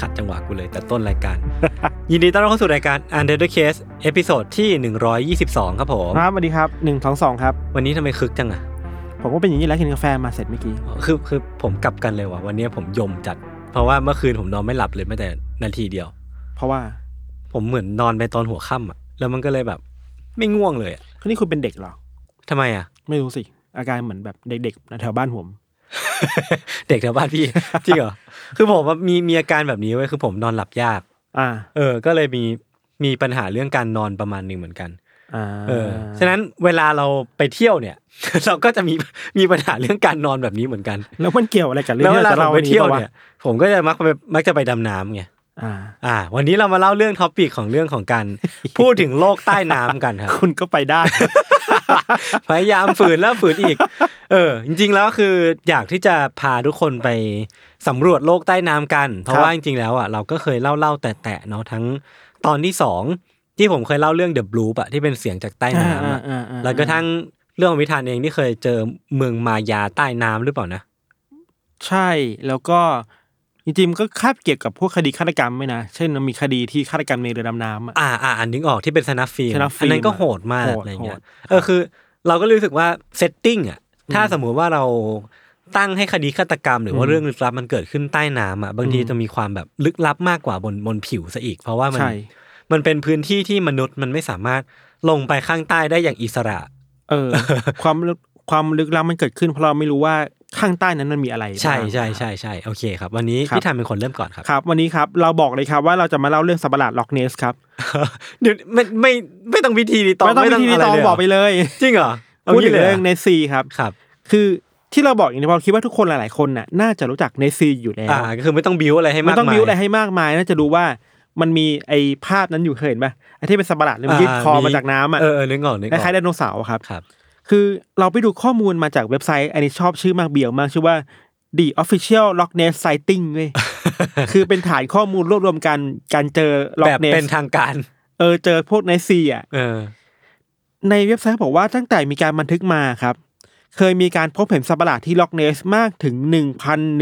ขัดจังหวะกูเลยแต่ต้นรายการ ยินดีต้อนรับเข้าสู่รายการ Untitled Case episode ที่ 122 ครับผมครับสวัสดีครับหนึ่งสองสองครับ วันนี้ทำไมคึกจังอะผมก็เป็นอย่างนี้แล้วกินกาแฟมาเสร็จเมื่อกี้ คือคือผมกลับกันเลยว่ะวันนี้ผมยมจัด เพราะว่าเมื่อคืนผมนอนไม่หลับเลยแม้แต่นาทีเดียว เพราะว่าผมเหมือนนอนไปตอนหัวค่ำอะแล้วมันก็เลยแบบ ไม่ง่วงเลยอะคนนี้คุณเป็นเด็กเหรอทำไมอะไม่รู้สิอาการเหมือนแบบเด็กๆแถวบ้านผม เด็กแถวบ้านพี่จริงเหรอ คือผมว่ามีมีอาการแบบนี้ไว้ยคือผมนอนหลับยาก อ่า เออ ก็เลยมีมีปัญหาเรื่องการนอนประมาณหนึ่งเหมือนกันอ่าเออ ฉะนั้นเวลาเราไปเที่ยวเนี่ย เราก็จะมีมีปัญหาเรื่องการนอนแบบนี้เหมือนกัน แล้วมันเกี่ยวอะไรกับเรื่อแล้วงเวที่ลาเราจะเราเล่าไปวันนี้เที่ยวปะวะเนี่ย ผมก็จะมักไปมักจะไปดำน้ำไงอ่าอ่า วันนี้เรามาเล่าเรื่องท็อปิกของเรื่องของการพูดถึงโลกใต้น้ำกันครับ คุณก็ไปได้ พยายามฝืนแล้วฝืนอีก เออ จริงๆแล้วคืออยากที่จะพาทุกคนไปสำรวจโลกใต้น้ำกัน เพราะว่าจริงๆแล้วอะเราก็เคยเล่าเล่าๆแตะๆเนาะทั้งตอนที่สองที่ผมเคยเล่าเรื่อง The Blue อะที่เป็นเสียงจากใต้น้ำอะอ่าอ่าอ่าแล้วก็ทั้งเรื่องของวิธานเองที่เคยเจอเมืองมายาใต้น้ำหรือเปล่านะใช่แล้วก็จริงๆมันก็คาบเกี่ยวกับพวกคดีฆาตกรรมไหมนะเช่นมันมีคดีที่ฆาตกรรมในเรือดำน้ำอะอ่าอ่าอันนึกออกที่เป็นสนับฟิล์มสนับฟิล์มอันนั้นก็โหดมากโหดอะไรเงี้ยโหดเออคือ เราก็รู้สึกว่า setting อะ ถ้าสมมุติว่าเราตั้งให้คดีฆาตกรรม หรือว่าเรื่องลึกลับมันเกิดขึ้นใต้น้ำอะบางทีจะมีความแบบลึกลับมากกว่าบนบนผิวซะอีก เพราะว่ามันใช่มันเป็นพื้นที่ที่มนุษย์มันไม่สามารถลงไปข้างใต้ได้อย่างอิสระ เออ ความลึกความลึกล้ำมันเกิดขึ้นเพราะเราไม่รู้ว่าข้างใต้นั้นมันมีอะไร ใช่บ้างใช่ใช่ใช่โอเคครับ วันนี้ครับพี่ธัญเป็นคนเริ่มก่อนครับครับ วันนี้ครับเราบอกเลยครับว่าเราจะมาเล่าเรื่องสัตว์ประหลาดล็อกเนสครับเดี๋ยวไม่ไม่ไม่ต้องพิธีรีตองไม่ต้องพิธีรีตองะรเลยบอกไปเลย จริงเหรอเอา พูดถึงี้งเลยเรื่องเนสซีครับครับ คือที่เราบอกอย่างนี้เพราะคิดว่าทุกคนหลายๆคนน่ะน่าจะรู้จักเนสซีอยู่แล้วอ่าก็คือไม่ต้อง build อะไรให้มากมายไม่ต้อง build อะไรให้มากมายน่าจะรู้ว่ามันมีไอ้ภาพนั้นอยู่เคยเห็นป่ะไอ้ที่เป็นสัตว์ประหลาดเลยมันยืดคอมาจากน้ำอะเออเออนึกออกนึกออกคล้ายๆไดโนเสาร์อะครับครับ คือเราไปดูข้อมูลมาจากเว็บไซต์อันนี้ชอบชื่อมากเบียวมากชื่อว่า The Official Loch Ness Sighting เว้ยคือเป็นฐานข้อมูลรวบรวมการการเจอแบ Loch บเป็น Ness ทางการ เออเจอพวกเนสซีอะเออ ในเว็บไซต์บอกว่าตั้งแต่มีการบันทึกมาครับ เคยมีการพบเห็นสัตว์ประหลาดที่ล็อกเนสมากถึง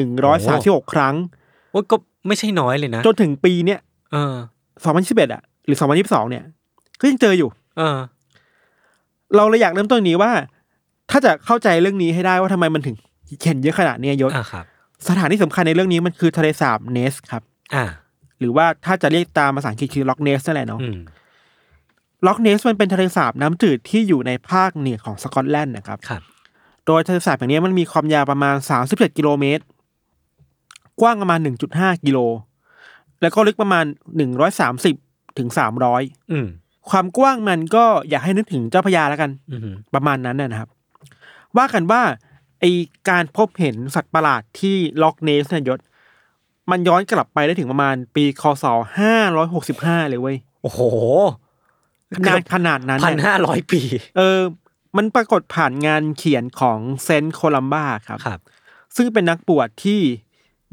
1,136ครั้งว่าก็ไม่ใช่น้อยเลยนะ จนถึงปีเนี้ยเออ2021อะหรือ2022เนี่ย ก็ยังเจออยู่ เออ เราเลยอยากเริ่มต้นนี้ว่า ถ้าจะเข้าใจเรื่องนี้ให้ได้ว่าทำไมมันถึงเห็นเยอะขนาดเนี้ยยศอ่าครับ สถานที่สำคัญในเรื่องนี้มันคือทะเลสาบเนสครับ อ่า หรือว่าถ้าจะเรียกตามภาษาอังกฤษคือล็อกเนสนั่นแหละเนาะอืม ล็อกเนสมันเป็นทะเลสาบน้ำจืดที่อยู่ในภาคเหนือของสกอตแลนด์นะครับครับ โดยทะเลสาบอย่างนี้มันมีความยาวประมาณ 37 กิโลเมตร กว้างประมาณ 1.5 กิโล แล้วก็ลึกประมาณ 130 ถึง 300อืมความกว้างมันก็อยากให้นึกถึงเจ้าพระยาแล้วกันอืมประมาณนั้นนะนะครับ ว่ากันว่าไอการพบเห็นสัตว์ประหลาดที่ล็อกเนสเนี่ยยศ มันย้อนกลับไปได้ถึงประมาณปีคศห้าร้อยหกสิบห้าเลยเว้ย โอ้โห นานขนาดนั้นพันน่ะห้าร้อยปี เออ มันปรากฏผ่านงานเขียนของเซนต์โคลัมบาครับครับ ซึ่งเป็นนักบวชที่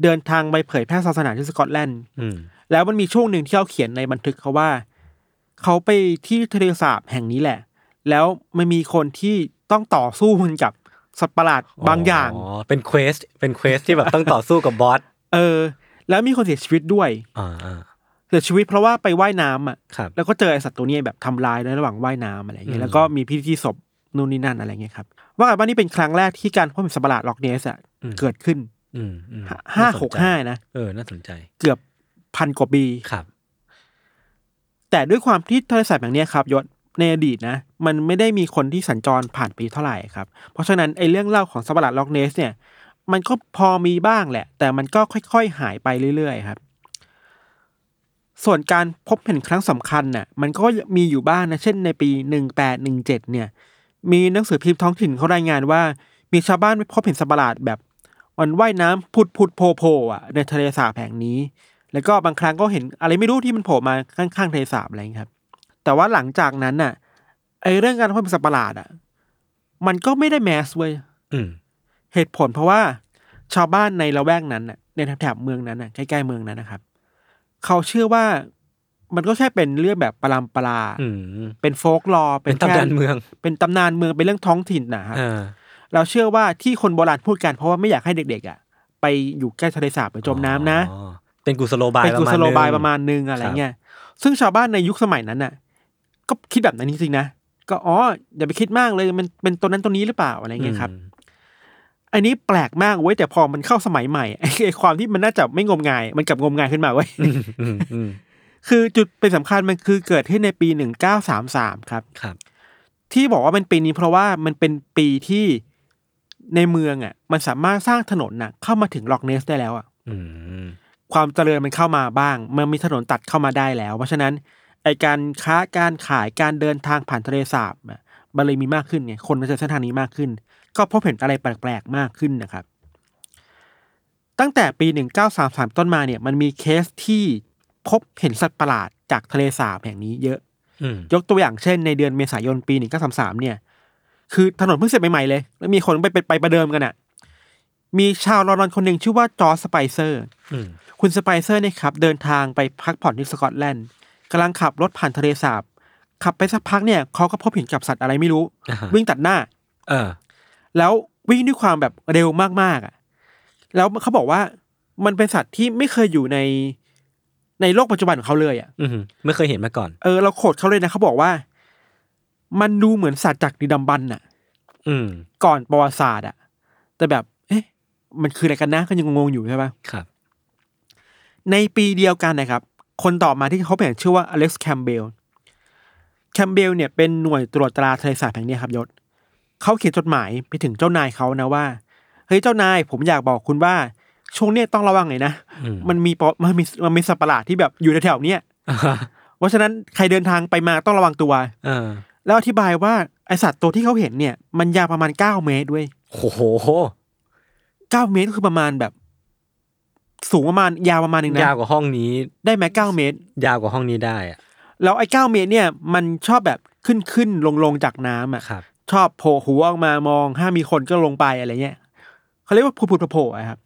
เดินทางไปเผยแพร่ศาสนาที่สกอตแลนด์อืมแล้วมันมีช่วงหนึ่งที่เขาเขียนในบันทึกเขาว่า เขาไปที่ทะเลสาบแห่งนี้แหละ แล้วมันมีคนที่ต้องต่อสู้มันกับสัตว์ประหลาดบางอย่างอ๋อเป็น quest เป็น quest ที่แบบต้องต่อสู้กับ boss เออ แล้วมีคนเสียชีวิตด้วยอ่าอ่าเสียชีวิตเพราะว่าไปว่ายน้ำอะครับแล้วก็เจอไอสัตว์ตัวเนี้ยแบบทำลายในระหว่างว่ายน้ำอะไรอย่างเงี้ยอืยมแล้วก็มีพิธีศพนู่นนี่นั่นอะไรเงี้ยครับว่ากันว่านี่เป็นครั้งแรกที่การพบเห็นสัตว์ประหลาดล็อกเนสอะเกิดขึ้นอืมอืมห้าหกห้าน่สนใจนะเออน่าสนใจ เกือบพันกว่าปีครับแแต่ด้วยความที่ทะเลสาบอย่างเนี้ยครับยศในอดีตนะ มันไม่ได้มีคนที่สัญจรผ่านไปเท่าไหร่ครับ เพราะฉะนั้นไอ้เรื่องเล่าของสัตว์ประหลาดล็อกเนสเนี่ย มันก็พอมีบ้างแหละ แต่มันก็ค่อยๆหายไปเรื่อยๆครับ ส่วนการพบเห็นครั้งสำคัญน่ะมันก็มีอยู่บ้างนะเช่นในปีหนึ่งแปดหนึ่งเจ็ดเนี่ยมีหนังสือพิมพ์ท้องถิ่นเขารายงานว่า มีชาวบ้านไปพบเห็นสัตว์ประหลาดแบบมันว่ายน้ำพุดพุดโผล่โผล่อะในทะเลสาบแห่งนี้ แล้วก็บางครั้งก็เห็นอะไรไม่รู้ที่มันโผล่มาข้างๆทะเลสาบอะไรอย่างเงี้ยครับ แต่ว่าหลังจากนั้นน่ะไอเรื่องการพบเห็นสัตว์ประหลาดอะมันก็ไม่ได้แมสเว้ยอืมเหตุผลเพราะว่าชาวบ้านในละแวกนั้นน่ะในแถบๆเมืองนั้นน่ะใกล้ๆเมืองนั้นนะครับ เขาเชื่อว่ามันก็แค่เป็นเรื่องแบบปรามปราอืมเป็นโฟกลอเป็นตำนานเมือง เป็นตำนานเมืองเป็นเรื่องท้องถิ่นนะครับเออเราเชื่อว่าที่คนโบราณพูดกันเพราะว่าไม่อยากให้เด็กๆอะ ไปอยู่ใกล้ทะเลสาบไปจมน้ำนะอ๋อเป็นกุศโลบายเป็นกุศโลบายหปนึ่งระมาณนึงอะไรครับเงี้ยซึ่งชาวบ้านในยุคสมัยนั้นน่ะ ก็คิดแบบนั้นจริงๆนะก็อ๋ออย่าไปคิดมากเลยมันเป็นตัวนั้นตัวนี้หรือเปล่าอะไรเงี้ยครับ อืมอันนี้แปลกมากเว้ยแต่พอมันเข้าสมัยใหม่ไอ้ไอ้ความที่มันน่าจะไม่งมงาย มันกลับงมงายขึ้นมาเว้ยอืมอืมอืมคือจุดเป็นสำคัญมันคือเกิดขึ้นในปีหนึ่งเก้าสามสามครับครับ ที่บอกว่ามันปีนี้เพราะว่ามันเป็นปีที่ในเมืองอะ มันสามารถสร้างถนนน่ะ เข้ามาถึงล็อกเนสได้แล้วอะอืมความเจริญมันเข้ามาบ้างมันมีถนนตัดเข้ามาได้แล้ว เพราะฉะนั้นไอการค้าการขายการเดินทางผ่านทะเลสาบอะมันเลยมีมากขึ้นไงคนมาใช้เส้นทางนี้มากขึ้น ก็พบเห็นอะไรแปลกๆมากขึ้นนะครับ ตั้งแต่ปี 1933 ต้นมาเนี่ยมันมีเคสที่พบเห็นสัตว์ประหลาดจากทะเลสาบแห่งนี้เยอะอืมยกตัวอย่างเช่นในเดือนเมษายนปี 1933 เนี่ย คือถนนเพิ่งเสร็จใหม่ๆเลย แล้วมีคนไปไปไปประเดิมกันอะ่ะมีชาวลอนดอนคนหนึ่งชื่อว่าจอร์จสไปเซอร์อืมคุณสไปเซอร์เนี่ยครับ เดินทางไปพักผ่อนที่สกอตแลนด์กำลังขับรถผ่านทะเลสาบขับไปสักพักเนี่ยเขาก็พบเห็นกับสัตว์อะไรไม่รู้อ่าฮะวิ่งตัดหน้า เออ แล้ววิ่งด้วยความแบบเร็วมากๆอะ แล้วเขาบอกว่ามันเป็นสัตว์ที่ไม่เคยอยู่ในในโลกปัจจุบันของเขาเลยอะอืมไม่เคยเห็นมาก่อน เออเราโขดเขาเลยนะเขาบอกว่า มันดูเหมือนสัตว์จากดีดำบรรพ์น่ะ อืม ก่อนประวัติศาสตร์อะ แต่แบบ เอ๊ะ มันคืออะไรกันนะก็ยังงงๆอยู่ใช่ปะครับ ในปีเดียวกันนะครับ คนต่อมาที่เขาเปลี่ยนชื่อว่าอเล็กซ์แคมเบลแคมเบลเนี่ยเป็นหน่วยตรวจตราทะเลสาบแห่งเนี้ยครับยศ เขาเขียนจดหมายไปถึงเจ้านายเขานะว่าเฮ้ยเจ้านายผมอยากบอกคุณว่าช่วงเนี้ยต้องระวังหน่อยนะอืมมันมีปอมันมีมันมีสัตว์ประหลาดที่แบบอยู่แถวๆเนี้ยอ่าฮะเพราะฉะนั้นใครเดินทางไปมาต้องระวังตัวเออแล้วอธิบายว่าไอสัตว์ตัวที่เขาเห็นเนี่ย มันยาวประมาณเก้าเมตรด้วยโอ้โหเก้าเมตรก็คือประมาณแบบ สูงประมาณยาวประมาณหนึ่งนะยาวกว่าห้องนี้ ได้ไหมเก้าเมตร ยาวกว่าห้องนี้ได้อะแล้วไอ้เก้าเมตรเนี่ย มันชอบแบบขึ้นขึ้นลงลงจากน้ำอะครับ ชอบโผล่หัวออกมามองถ้ามีคนก็ลงไปอะไรเงี้ยเขาเรียกว่าผุดๆโผล่ๆอะครับ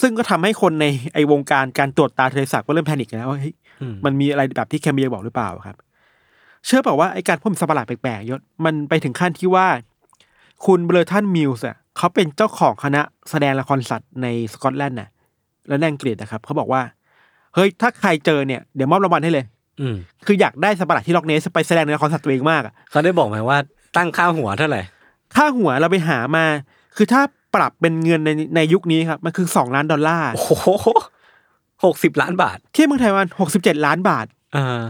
ซึ่งก็ทำให้คนในไอ้วงการการตรวจตราทะเลสาบก็เริ่ม panic แล้วว่าเฮ้ยอืมมันมีอะไรแบบที่แคมป์เบลบอกหรือเปล่าครับ เชื่อเปล่าว่าไอ้การพบสัตว์ประหลาดแปลกๆยศมันไปถึงขั้นที่ว่า คุณเบอร์แทรมมิลส์อะเขาเป็นเจ้าของคณะแสดงละครสัตว์ในสกอตแลนด์น่ะ และในอังกฤษนะครับเขาบอกว่าเฮ้ยถ้าใครเจอเนี่ยเดี๋ยวมอบรางวัลให้เลย อืมคืออยากได้สัตว์ประหลาดที่ล็อกเนสไปแสดงในละครสัตว์ตัวเองมากอะเขาได้บอกไหมว่า ตั้งค่าหัวเท่าไหร่ ค่าหัวเราไปหามา คือถ้าปรับเป็นเงินในในยุคนี้ครับ มันคือสองล้านดอลลาร์ โอ้โหหกสิบล้านบาท ที่เมืองไทยมันหกสิบเจ็ดล้านบาทอ่า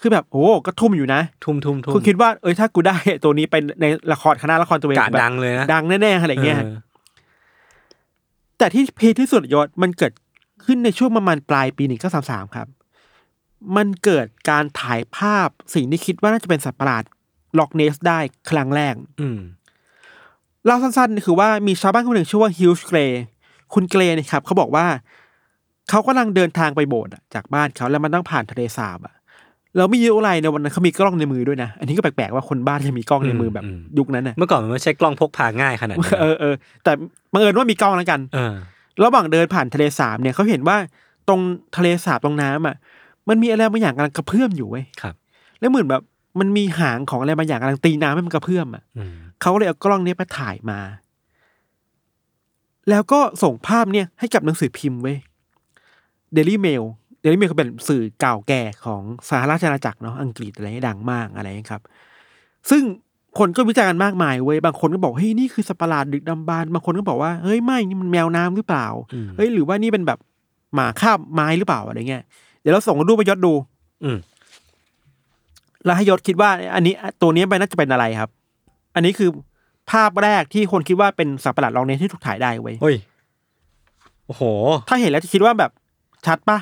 คือแบบโอ้ก็ทุ่มอยู่นะ ทุ่มทุ่มทุ่มคุณคิดว่าเอ้ยถ้ากูได้ตัวนี้เป็นในละครคณะละครตัวเองกะแบบดังเลยนะดังแน่ๆอะไรเงี้ยออแต่ที่ peak ที่สุดยศมันเกิดขึ้นในช่วงประมาณปลายปีหนึ่งเก้าสามสามครับ มันเกิดการถ่ายภาพสิ่งที่คิดว่าน่าจะเป็นสัตว์ประหลาด ล็อกเนสได้ครั้งแรก อืมเล่าสั้นๆคือว่ามีชาวบ้านคนหนึ่งชื่อว่าฮิวจ์เกรย์คุณเกรย์เนะครับเขาบอกว่าเขากำลังเดินทางไปโบสถ์อะจากบ้านเขาแล้วมันต้องผ่านทะเลสาบอะแล้วไม่รู้อะไรในวันนั้นเขามีกล้องในมือด้วยนะ อันนี้ก็แปลกๆว่าคนบ้านจะมีกล้องในมือแบบอืมยุคนั้นน่ะเมื่อก่อนมันไม่ใช่กล้องพกพาง่ายขนาดนี้เออเออแต่บังเอิญว่ามีกล้องแล้วกันเออระหว่างเดินผ่านทะเลสาบเนี่ยเขาเห็นว่าตรงทะเลสาบตรงน้ำอะ มันมีอะไรบางอย่างกำลังกระเพื่อมอยู่เว้ยครับ แล้วเหมือนแบบ มันมีหางของอะไรบางอย่างกำลังตีน้ำให้มันกระเพื่อมอะอืมเขาก็เลยเอากล้องเนี้ยไปถ่ายมา แล้วก็ส่งภาพเนี่ยให้กับหนังสือพิมพ์เว้ยDaily Mail Daily Mail ก็เป็นสื่อเก่าแก่ของสหราชอาณาจักรเนาะอังกฤษอะไรดังมากอะไรอย่างเงี้ยครับ ซึ่งคนก็วิจารณ์กันมากมายเว้ยบางคนก็บอกเฮ้ยนี่คือสัตว์ประหลาดดึกดำบรรพ์บางคนก็บอกว่าเฮ้ยไม่นี่มันแมวน้ำหรือเปล่าอืมเฮ้ยหรือว่านี่เป็นแบบหมาคาบไม้หรือเปล่าอะไรเงี้ยเดี๋ยวเราส่งรูปไปยศดู อืม แล้วให้ยศคิดว่าอันนี้ตัวนี้ไปน่าจะเป็นอะไรครับ อันนี้คือภาพแรกที่คนคิดว่าเป็นสัตว์ประหลาดล็อกเนสที่ถูกถ่ายได้เว้ยเฮ้ยโอ้โห ถ้าเห็นแล้วจะคิดว่าแบบชัดปะ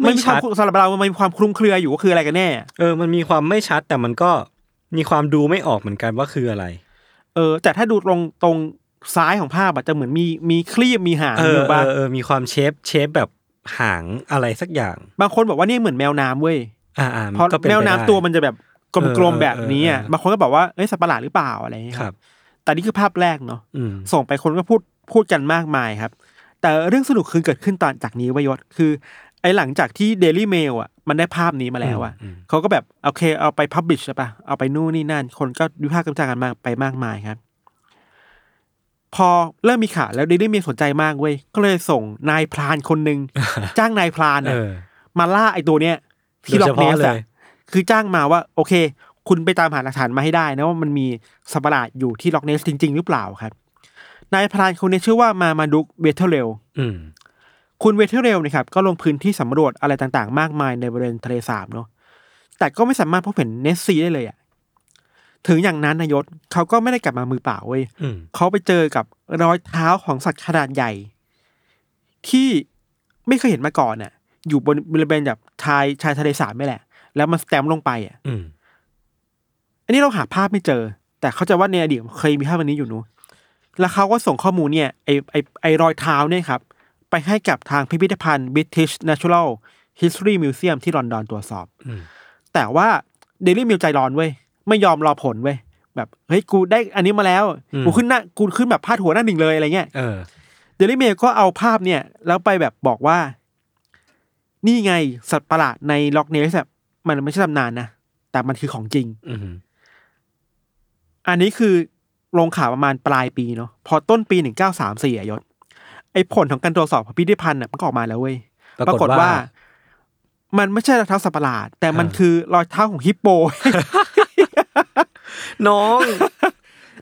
ไม่นมีคชัวามดสำหรับเรามันมีความคลุมเครืออยู่ว่าคืออะไรกันแน่ เออ มันมีความไม่ชัดแต่มันก็มีความดูไม่ออกเหมือนกันว่าคืออะไร เออ แต่ถ้าดูตรงตรงซ้ายของภาพอะจะเหมือนมีมีคลีบมีหางเอออยู่เอบ้างอเออมีความเชฟเชฟแบบหางอะไรสักอย่าง บางคนบอกว่านี่เหมือนแมวน้ำเว้ย อ่าอ่าเพราะก็ป็แมวไปน้ำได้ตัวมันจะแบบกเอลอมๆแบบนี้อะเออเออบางคนก็บอกว่าเอ้ยสัตว์ประหลาดหรือเปล่าอะไรอย่างเงี้ยครับ แต่นี่คือภาพแรกเนาะอืมส่งไปคนก็พูดพูดกันมากมายครับ แต่เรื่องสนุกคือเกิดขึ้นตอนจากนี้เวยศคือ ไอ้หลังจากที่ Daily Mail อะมันได้ภาพนี้มาแล้วอะอืมเขาก็แบบโอเคเอาไปพับบิชใช่ปะเอาไปนู่นนี่นั่น คนก็วิพากษ์วิจารณ์กันมากไปมากมายครับ พอเริ่มมีข่าวแล้ว Daily Mail สนใจมากเว้ยก็เลยส่งนายพรานคนหนึ่งจ้างนายพรานเออะอมาล่าไอ้ตัวเนี้ย ที่โดล็ยอเฉกเนพาะสเลอะยคือจ้างมาว่า โอเค คุณไปตามหาหลักฐานมาให้ได้นะว่ามันมีสัตว์ประหลาดอยู่ที่ล็อกเนสจริง ๆ หรือเปล่าครับนายพรานคนนี้ชื่อว่ามาร์มาดุกเวเทอร์เรลอืมคุณเวเทอร์เรลนะครับก็ลงพื้นที่สำรวจอะไรต่างๆ มากมายในบริเวณทะเลสาบเนาะแต่ก็ไม่สามารถพบเห็นเนสซีได้เลยอะถึงอย่างนั้นนะยศเขาก็ไม่ได้กลับมามือเปล่าเว้ยอืมเขาไปเจอกับรอยเท้าของสัตว์ขนาดใหญ่ ที่ไม่เคยเห็นมาก่อนน่ะ อยู่บนบริเวณแบบ ชายชายทะเลสาบไม่แหละ แล้วมันสแตมป์ลงไปอะ อืม อันนี้เราหาภาพไม่เจอ แต่เขาใจะว่าในอดีตเคยมีภาพอันนี้อยู่นู้แล้วเขาก็ส่งข้อมูลเนี่ยไอไอไอรอยเท้าเนี่ยครับ ไปให้กับทางพิพิธภัณฑ์ British Natural History Museum ที่ลอนดอนตรวจสอบ อืม แต่ว่า Daily Mail ใจร้อนเว้ย ไม่ยอมรอผลเว้ย แบบเฮ้ยกูได้อันนี้มาแล้วกูขึ้นหน้ากูขึ้นแบบพาดหัวหน้าหนึ่งเลยอะไรเงี้ย เออ เดลิเมลก็เอาภาพเนี่ย แล้วไปแบบบอกว่า นี่ไงสัตว์ประหลาดในล็อกเนสแบบมันไม่ใช่ตำนานนะแต่มันคือของจริงอืมอันนี้คือลงข่าวประมาณปลายปีเนาะพอต้นปีหนึ่งเก้าสามสี่ยศไอ้ผลของการตรวจสอบของพิพิธภัณฑ์น่ะมันก็ออกมาแล้วเว้ยปรากฏว่า มันไม่ใช่รอยเท้าสัตว์ประหลาด แต่มันเออคือรอยเท้าของฮิปโป น้อง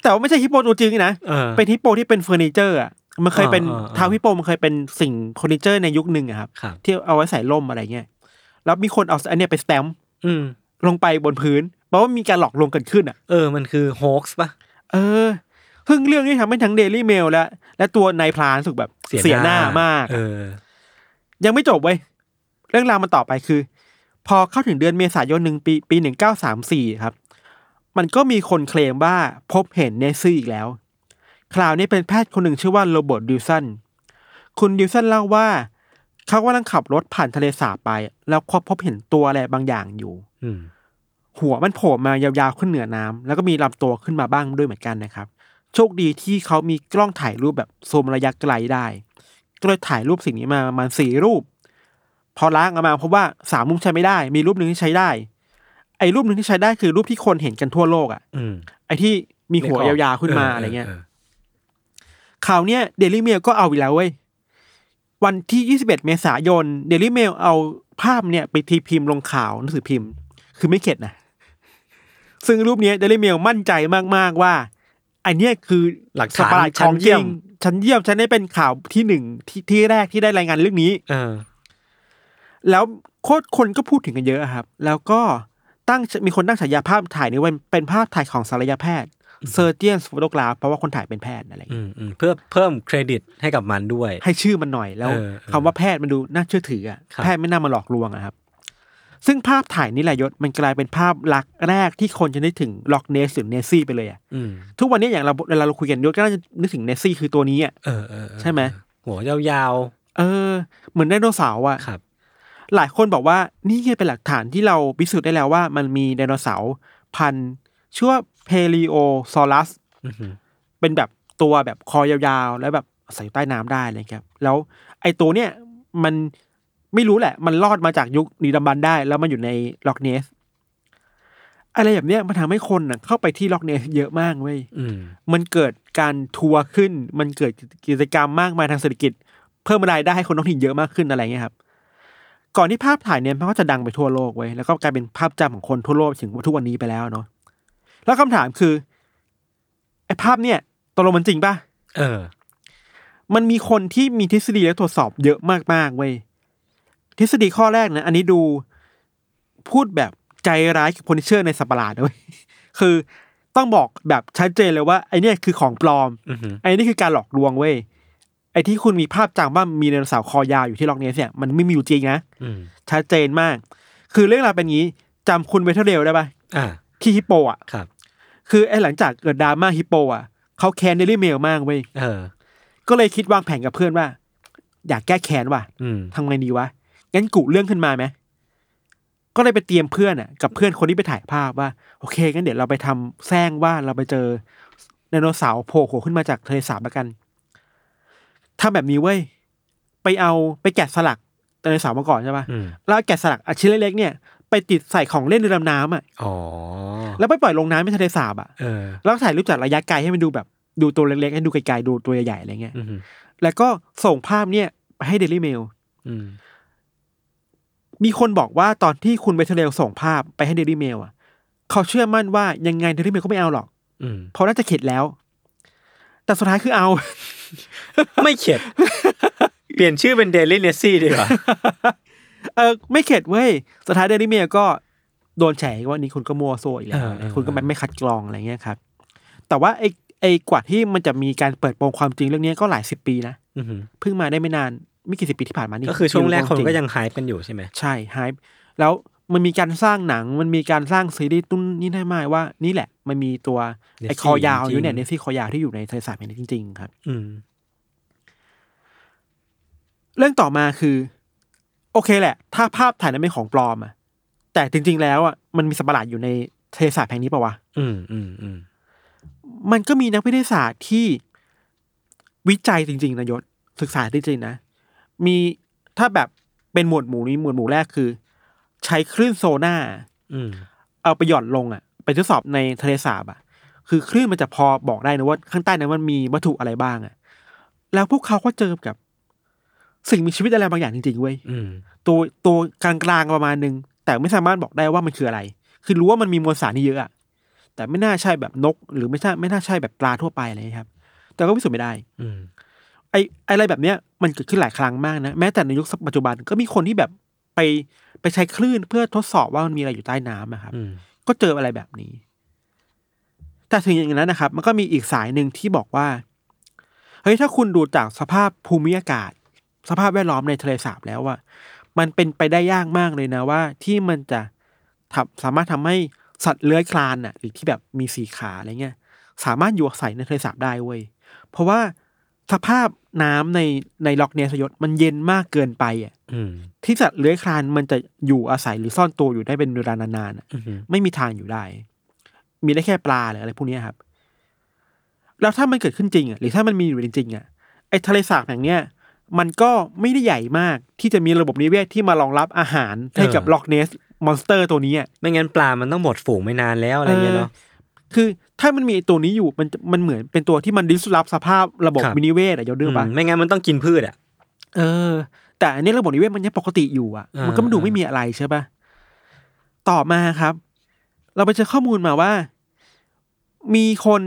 แต่ว่าไม่ใช่ฮิปโปตัวจริงนะเออเป็นฮิปโปที่เป็นเฟอร์นิเจอร์อะ มันเคยเป็นอ่าอ่าอ่าเท้าฮิปโปมันเคยเป็นสิ่งเฟอร์นิเจอร์ในยุคหนึ่งอะครับครับที่เอาไว้ใส่ร่มอะไรเงี้ยแล้วมีคนเอาอันเนี้ยไปสแตมป์อืมลงไปบนพื้นแปลว่ามีการหลอกลวงเกิดขึ้นอะเออมันคือ hoax ปะเออซึ่งเรื่องนี้ทำให้ทั้ง Daily Mail และและตัวนายพรานรู้สึกแบบเสียหน้ามากเออ ยังไม่จบเว้ยเรื่องราวมันต่อไปคือ พอเข้าถึงเดือนเมษายนหนึ่งปีปีหนึ่งเก้าสามสี่ครับ มันก็มีคนเคลมว่าพบเห็นเนสซี่อีกแล้ว คราวนี้เป็นแพทย์คนหนึ่งชื่อว่าโรเบิร์ตวิลสัน คุณวิลสันเล่าว่า เขากำลังขับรถผ่านทะเลสาบไป แล้วพบเห็นตัวอะไรบางอย่างอยู่อืมหัวมันโผล่มายาวๆขึ้นเหนือน้ำแล้วก็มีลำตัวขึ้นมาบ้างด้วยเหมือนกันนะครับ โชคดีที่เขามีกล้องถ่ายรูปแบบซูมระยะไกลได้ ก็เลยถ่ายรูปสิ่งนี้มาประมาณสี่รูป พอล้างออกมาพบว่าสามรูปใช้ไม่ได้ มีรูปหนึ่งที่ใช้ได้ ไอ้รูปหนึ่งที่ใช้ได้คือรูปที่คนเห็นกันทั่วโลกอะอืมไอ้ที่มีหัวยาวๆขึ้นมาอะไรเงี้ย ข่าวเนี้ยเดลี่เมลก็เอาอีกแล้วเว้ยวันที่ 21 เมษายนเดลี่เมลเอาภาพเนี่ยไปทีพิมพ์ลงข่าวหนังสือพิมพ์ คือไม่เข็ดนะซึ่งรูปเนี้เดลี่เมลมั่นใจมากๆว่าไอเนี้ยคือหลักสัตฐานว์ประหลาดขชั้อนงจเยี่ริยงมฉันเยี่ยมฉันได้เป็นข่าวที่หนึ่งที่ที่แรกที่ได้รายงานเรื่องนี้ เออ แล้วโคตรคนก็พูดถึงกันเยอะครับ แล้วก็ตั้งมีคนตั้งฉายาภาพถ่ายนี้ไว้เป็นภาพถ่ายของศัลยแพทย์ เซอร์เจียนโฟโตกราฟเพราะว่าคนถ่ายเป็นแพทย์อะไรอย่างอืเงี้ยมอืมเพื่อเพิ่มเครดิตให้กับมันด้วย ให้ชื่อมันหน่อยแล้วเออเออคำว่าแพทย์มันดูน่าเชื่อถืออะครับแพทย์ไม่น่ามาหลอกลวงอะครับ ซึ่งภาพถ่ายนี้แหละยศมันกลายเป็นภาพลักษณ์แรกที่คนจะนึกถึงล็อกเนสหรือเนสซี่ไปเลยอะอืมทุกวันนี้อย่างเราเวลาเราคุยกันยศก็น่าจะนึกถึงเนสซี่คือตัวนี้อะเออเออเออใช่ไหมหัวยาวเออ เหมือนไดโนเสาร์อะๆครับ หลายคนบอกว่านี่ไงเป็นหลักฐานที่เราพิสูจน์ได้แล้วว่า มันมีไดโนเสาร์พันธุ์ชื่อว่า เพลิโอซอรัสอือหือเป็นแบบตัวแบบคอยาวๆ แล้วแบบใส่ใต้น้ำได้เลยครับ แล้วไอ้ตัวเนี้ยมันไม่รู้แหละ มันรอดมาจากยุคดีดำบันได้ แล้วมันอยู่ในล็อกเนสอะไรแบบเนี้ยมันทำให้คนน่ะเข้าไปที่ล็อกเนสเยอะมากเว้ยอืมมันเกิดการทัวร์ขึ้น มันเกิดกิจกรรมมากมายทางเศรษฐกิจ เพิ่มรายได้ให้คนท้องถิ่นเยอะมากขึ้นอะไรเงี้ยครับ ก่อนที่ภาพถ่ายเนี่ยมันก็จะดังไปทั่วโลกเว้ยแล้วก็กลายเป็นภาพจำของคนทั่วโลกถึงทุกวันนี้ไปแล้วเนาะ แล้วคำถามคือไอ้ภาพเนี่ยตกลงมันจริงปะเออ มันมีคนที่มีทฤษฎีและตรวจสอบเยอะมากๆเว้ยทฤษฎีข้อแรกนะอันนี้ดูพูดแบบใจร้ายกับคนที่เชื่อในสัตว์ประหลาดด้วยคือต้องบอกแบบชัดเจนเลยว่า ไอเนี่ยคือของปลอมอือหือไอ้นี่คือการหลอกลวงเว้ยไอ้ที่คุณมีภาพจำว่ามีไดโนเสาร์คอยาวอยู่ที่ล็อกเนสเนี่ยมันไม่มีอยู่จริงนะอืมชัดเจนมาก คือเรื่องราวเป็นงี้จำคุณเวเทอร์เรลได้ปะอ่าที่ฮิปโปอะ ครับคือไอ้หลังจากเกิดดราม่าฮิปโปอะเขาแค้น Daily Mail มากเว้ยเออ ก็เลยคิดวางแผนกับเพื่อนว่า อยากแก้แค้นว่ะอืมทำไงดีวะงั้นกุเรื่องขึ้นมาไหมก็เลยไปเตรียมเพื่อนอะกับเพื่อนคนที่ไปถ่ายภาพว่า โอเคงั้นเดี๋ยวเราไปทำแซงว่าเราไปเจอไดโนเสาร์โผล่หัวขึ้นมาจากทะเลสาบแล้วกันทำแบบนี้เว้ยไปเอาไปแกะสลักไดโนเสาร์มาก่อนใช่ปะ อืมแล้วเอาแกะสลักอันชิ้นเล็กๆเนี่ย ไปติดใส่ของเล่นในลำน้ำอะอ๋อแล้วไปปล่อยลงน้ำในทะเลสาบอะเออแล้วถ่ายรูปจากระยะไกลให้มันดูแบบดูตัวเล็กๆให้ดูไกลๆดูตัวใหญ่ๆอะไรเงี้ยอือหือแล้วก็ส่งภาพเนี่ยไปให้ Daily Mail อืมมีคนบอกว่าตอนที่คุณเวเทอร์เรลส่งภาพไปให้ Daily Mail อะ เขาเชื่อมั่นว่ายังไง Daily Mail ก็ไม่เอาหรอกอืมเพราะน่าจะเข็ดแล้ว แต่สุดท้ายคือเอา ไม่เข็ด เปลี่ยนชื่อเป็น Daily Nessie ดีกว่า เออไม่เข็ดเว้ยสุดท้าย Daily Mail ก็โดนแฉว่านี่คุณก็มั่วซั่วอีกแล้วเออเออคุณก็ไม่ไม่คัดกรองอะไรเงี้ยครับ แต่ว่าไอ้ไอ้กว่าที่มันจะมีการเปิดโปงความจริงเรื่องนี้ก็หลายสิบปีนะอือหือเพิ่งมาได้ไม่นานไม่กี่สิบปีที่ผ่านมานี่ก็คือช่วงแรกคนจริก็ยังไฮป์กันอยู่ใช่ไหมใช่ไฮแล้วมันมีการสร้างหนังมันมีการสร้างซีรีส์ตุ้นนี่ได้ไหมว่า นี่แหละ มันมีตัวไอ้ Nessie คอยาวอยู่เนี่ยจริงๆเนซี่คอยาวที่อยู่ในทะเลสาบแห่งนี้จริง ๆ ครับ อืมเรื่องต่อมาคือ โอเคแหละ ถ้าภาพถ่ายนั้นเป็นของปลอมอะแต่จริง ๆ แล้วอะมันมีสัตว์ประหลาดอยู่ในทะเลสาบแห่งนี้ปะวะอืมอืมอืมมันก็มีนักวิทยาศาสตร์ที่วิจัยจริง ๆนะยศศึกษาจริงๆนะ มีถ้าแบบเป็นหมวดหมู่นี้หมวดหมู่แรกคือ ใช้คลื่นโซน่าอืมเอาไปหย่อนลงอะ ไปทดสอบในทะเลสาบอะ คือคลื่นมันจะพอบอกได้นะว่าข้างใต้นั้นมันมีวัตถุอะไรบ้างอะ แล้วพวกเขาก็เจอกับ สิ่งมีชีวิตอะไรบางอย่างจริงๆเว้ยอืมตัวตัวกลางๆประมาณนึง แต่ไม่สามารถบอกได้ว่ามันคืออะไร คือรู้ว่ามันมีมวลสารที่เยอะอะแต่ไม่น่าใช่แบบนก หรือไม่ใช่ไม่น่าใช่แบบปลาทั่วไปอะไรอย่างเงี้ยครับ แต่ก็พิสูจน์ไม่ได้ อืมไอ้ไอ้อะไรแบบเนี้ยมันเกิดขึ้นหลายครั้งมากนะ แม้แต่ในยุคปัจจุบันก็มีคนที่แบบไปไปใช้คลื่นเพื่อทดสอบว่ามันมีอะไรอยู่ใต้น้ำอะครับอืมก็เจออะไรแบบนี้ แต่ถึงอย่างนั้นนะครับ มันก็มีอีกสายหนึ่งที่บอกว่าเฮ้ยถ้าคุณดูจากสภาพภูมิอากาศ สภาพแวดล้อมในทะเลสาบแล้วว่ามันเป็นไปได้ยากมากเลยนะว่า ที่มันจะทำสามารถทำให้สัตว์เลื้อยคลานน่ะหรือที่แบบมีสีขาอะไรเงี้ยสามารถอยู่อาศัยในทะเลสาบได้เว้ยเพราะว่าสภาพน้ำในในล็อกเนสยศมันเย็นมากเกินไปอะอืมที่สัตว์เลื้อยคลานมันจะอยู่อาศัยหรือซ่อนตัวอยู่ได้เป็นเวลานานๆอะอืมไม่มีทางอยู่ได้ มีได้แค่ปลาหรืออะไรพวกเนี้ยครับ แล้วถ้ามันเกิดขึ้นจริงอะหรือถ้ามันมีอยู่จริงๆอะไอ้ทะเลสาบแห่งเนี้ย มันก็ไม่ได้ใหญ่มากที่จะมีระบบนิเวศที่มารองรับอาหารให้กับ Loch Ness Monster ตัวนี้อะไม่งั้นปลามันต้องหมดฝูงไม่นานแล้วอะไรเงี้ยเนาะคือถ้ามันมีไอ้ตัวนี้อยู่มันจะมันเหมือนเป็นตัวที่มัน disrupt สภาพระบบครับนิเวศอะยศดื้อปะอืมไม่งั้นมันต้องกินพืชอะเออ แต่อันนี้ระบบนิเวศมันยังปกติอยู่อะอ่ามัมันก็ไม่ดูไม่มีอะไรใช่ปะต่อมาครับ เราไปเจอข้อมูลมาว่า มีคน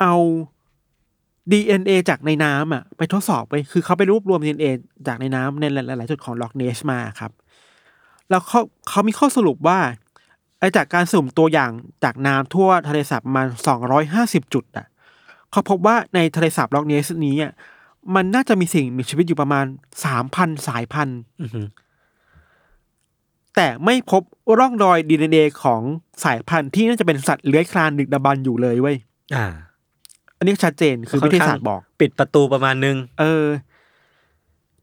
เอา DNA จากในน้ำอะไปทดสอบไปคือเขาไปรวบรวม DNA จากในน้ำในหลาย ๆ จุดของล็อกเนสมาครับ แล้วเขาเขามีข้อสรุปว่าไอ้จากการสุ่มตัวอย่างจากน้ำทั่วทะเลสาบประมาณสองร้อยห้าสิบจุดอะเขาพบว่าในทะเลสาบล็อกเนสนี้อะมันน่าจะมีสิ่งมีชีวิตอยู่ประมาณสามพันสายพันธุ์อือหือแต่ไม่พบร่องรอย DNA ของสายพันธุ์ที่น่าจะเป็นสัตว์เลื้อยคลานดึกดำบรรพ์อยู่เลยเว้ยอ่า อันนี้ชัดเจนคือวิทยาศาสตร์บอก ปิดประตูประมาณนึง เออ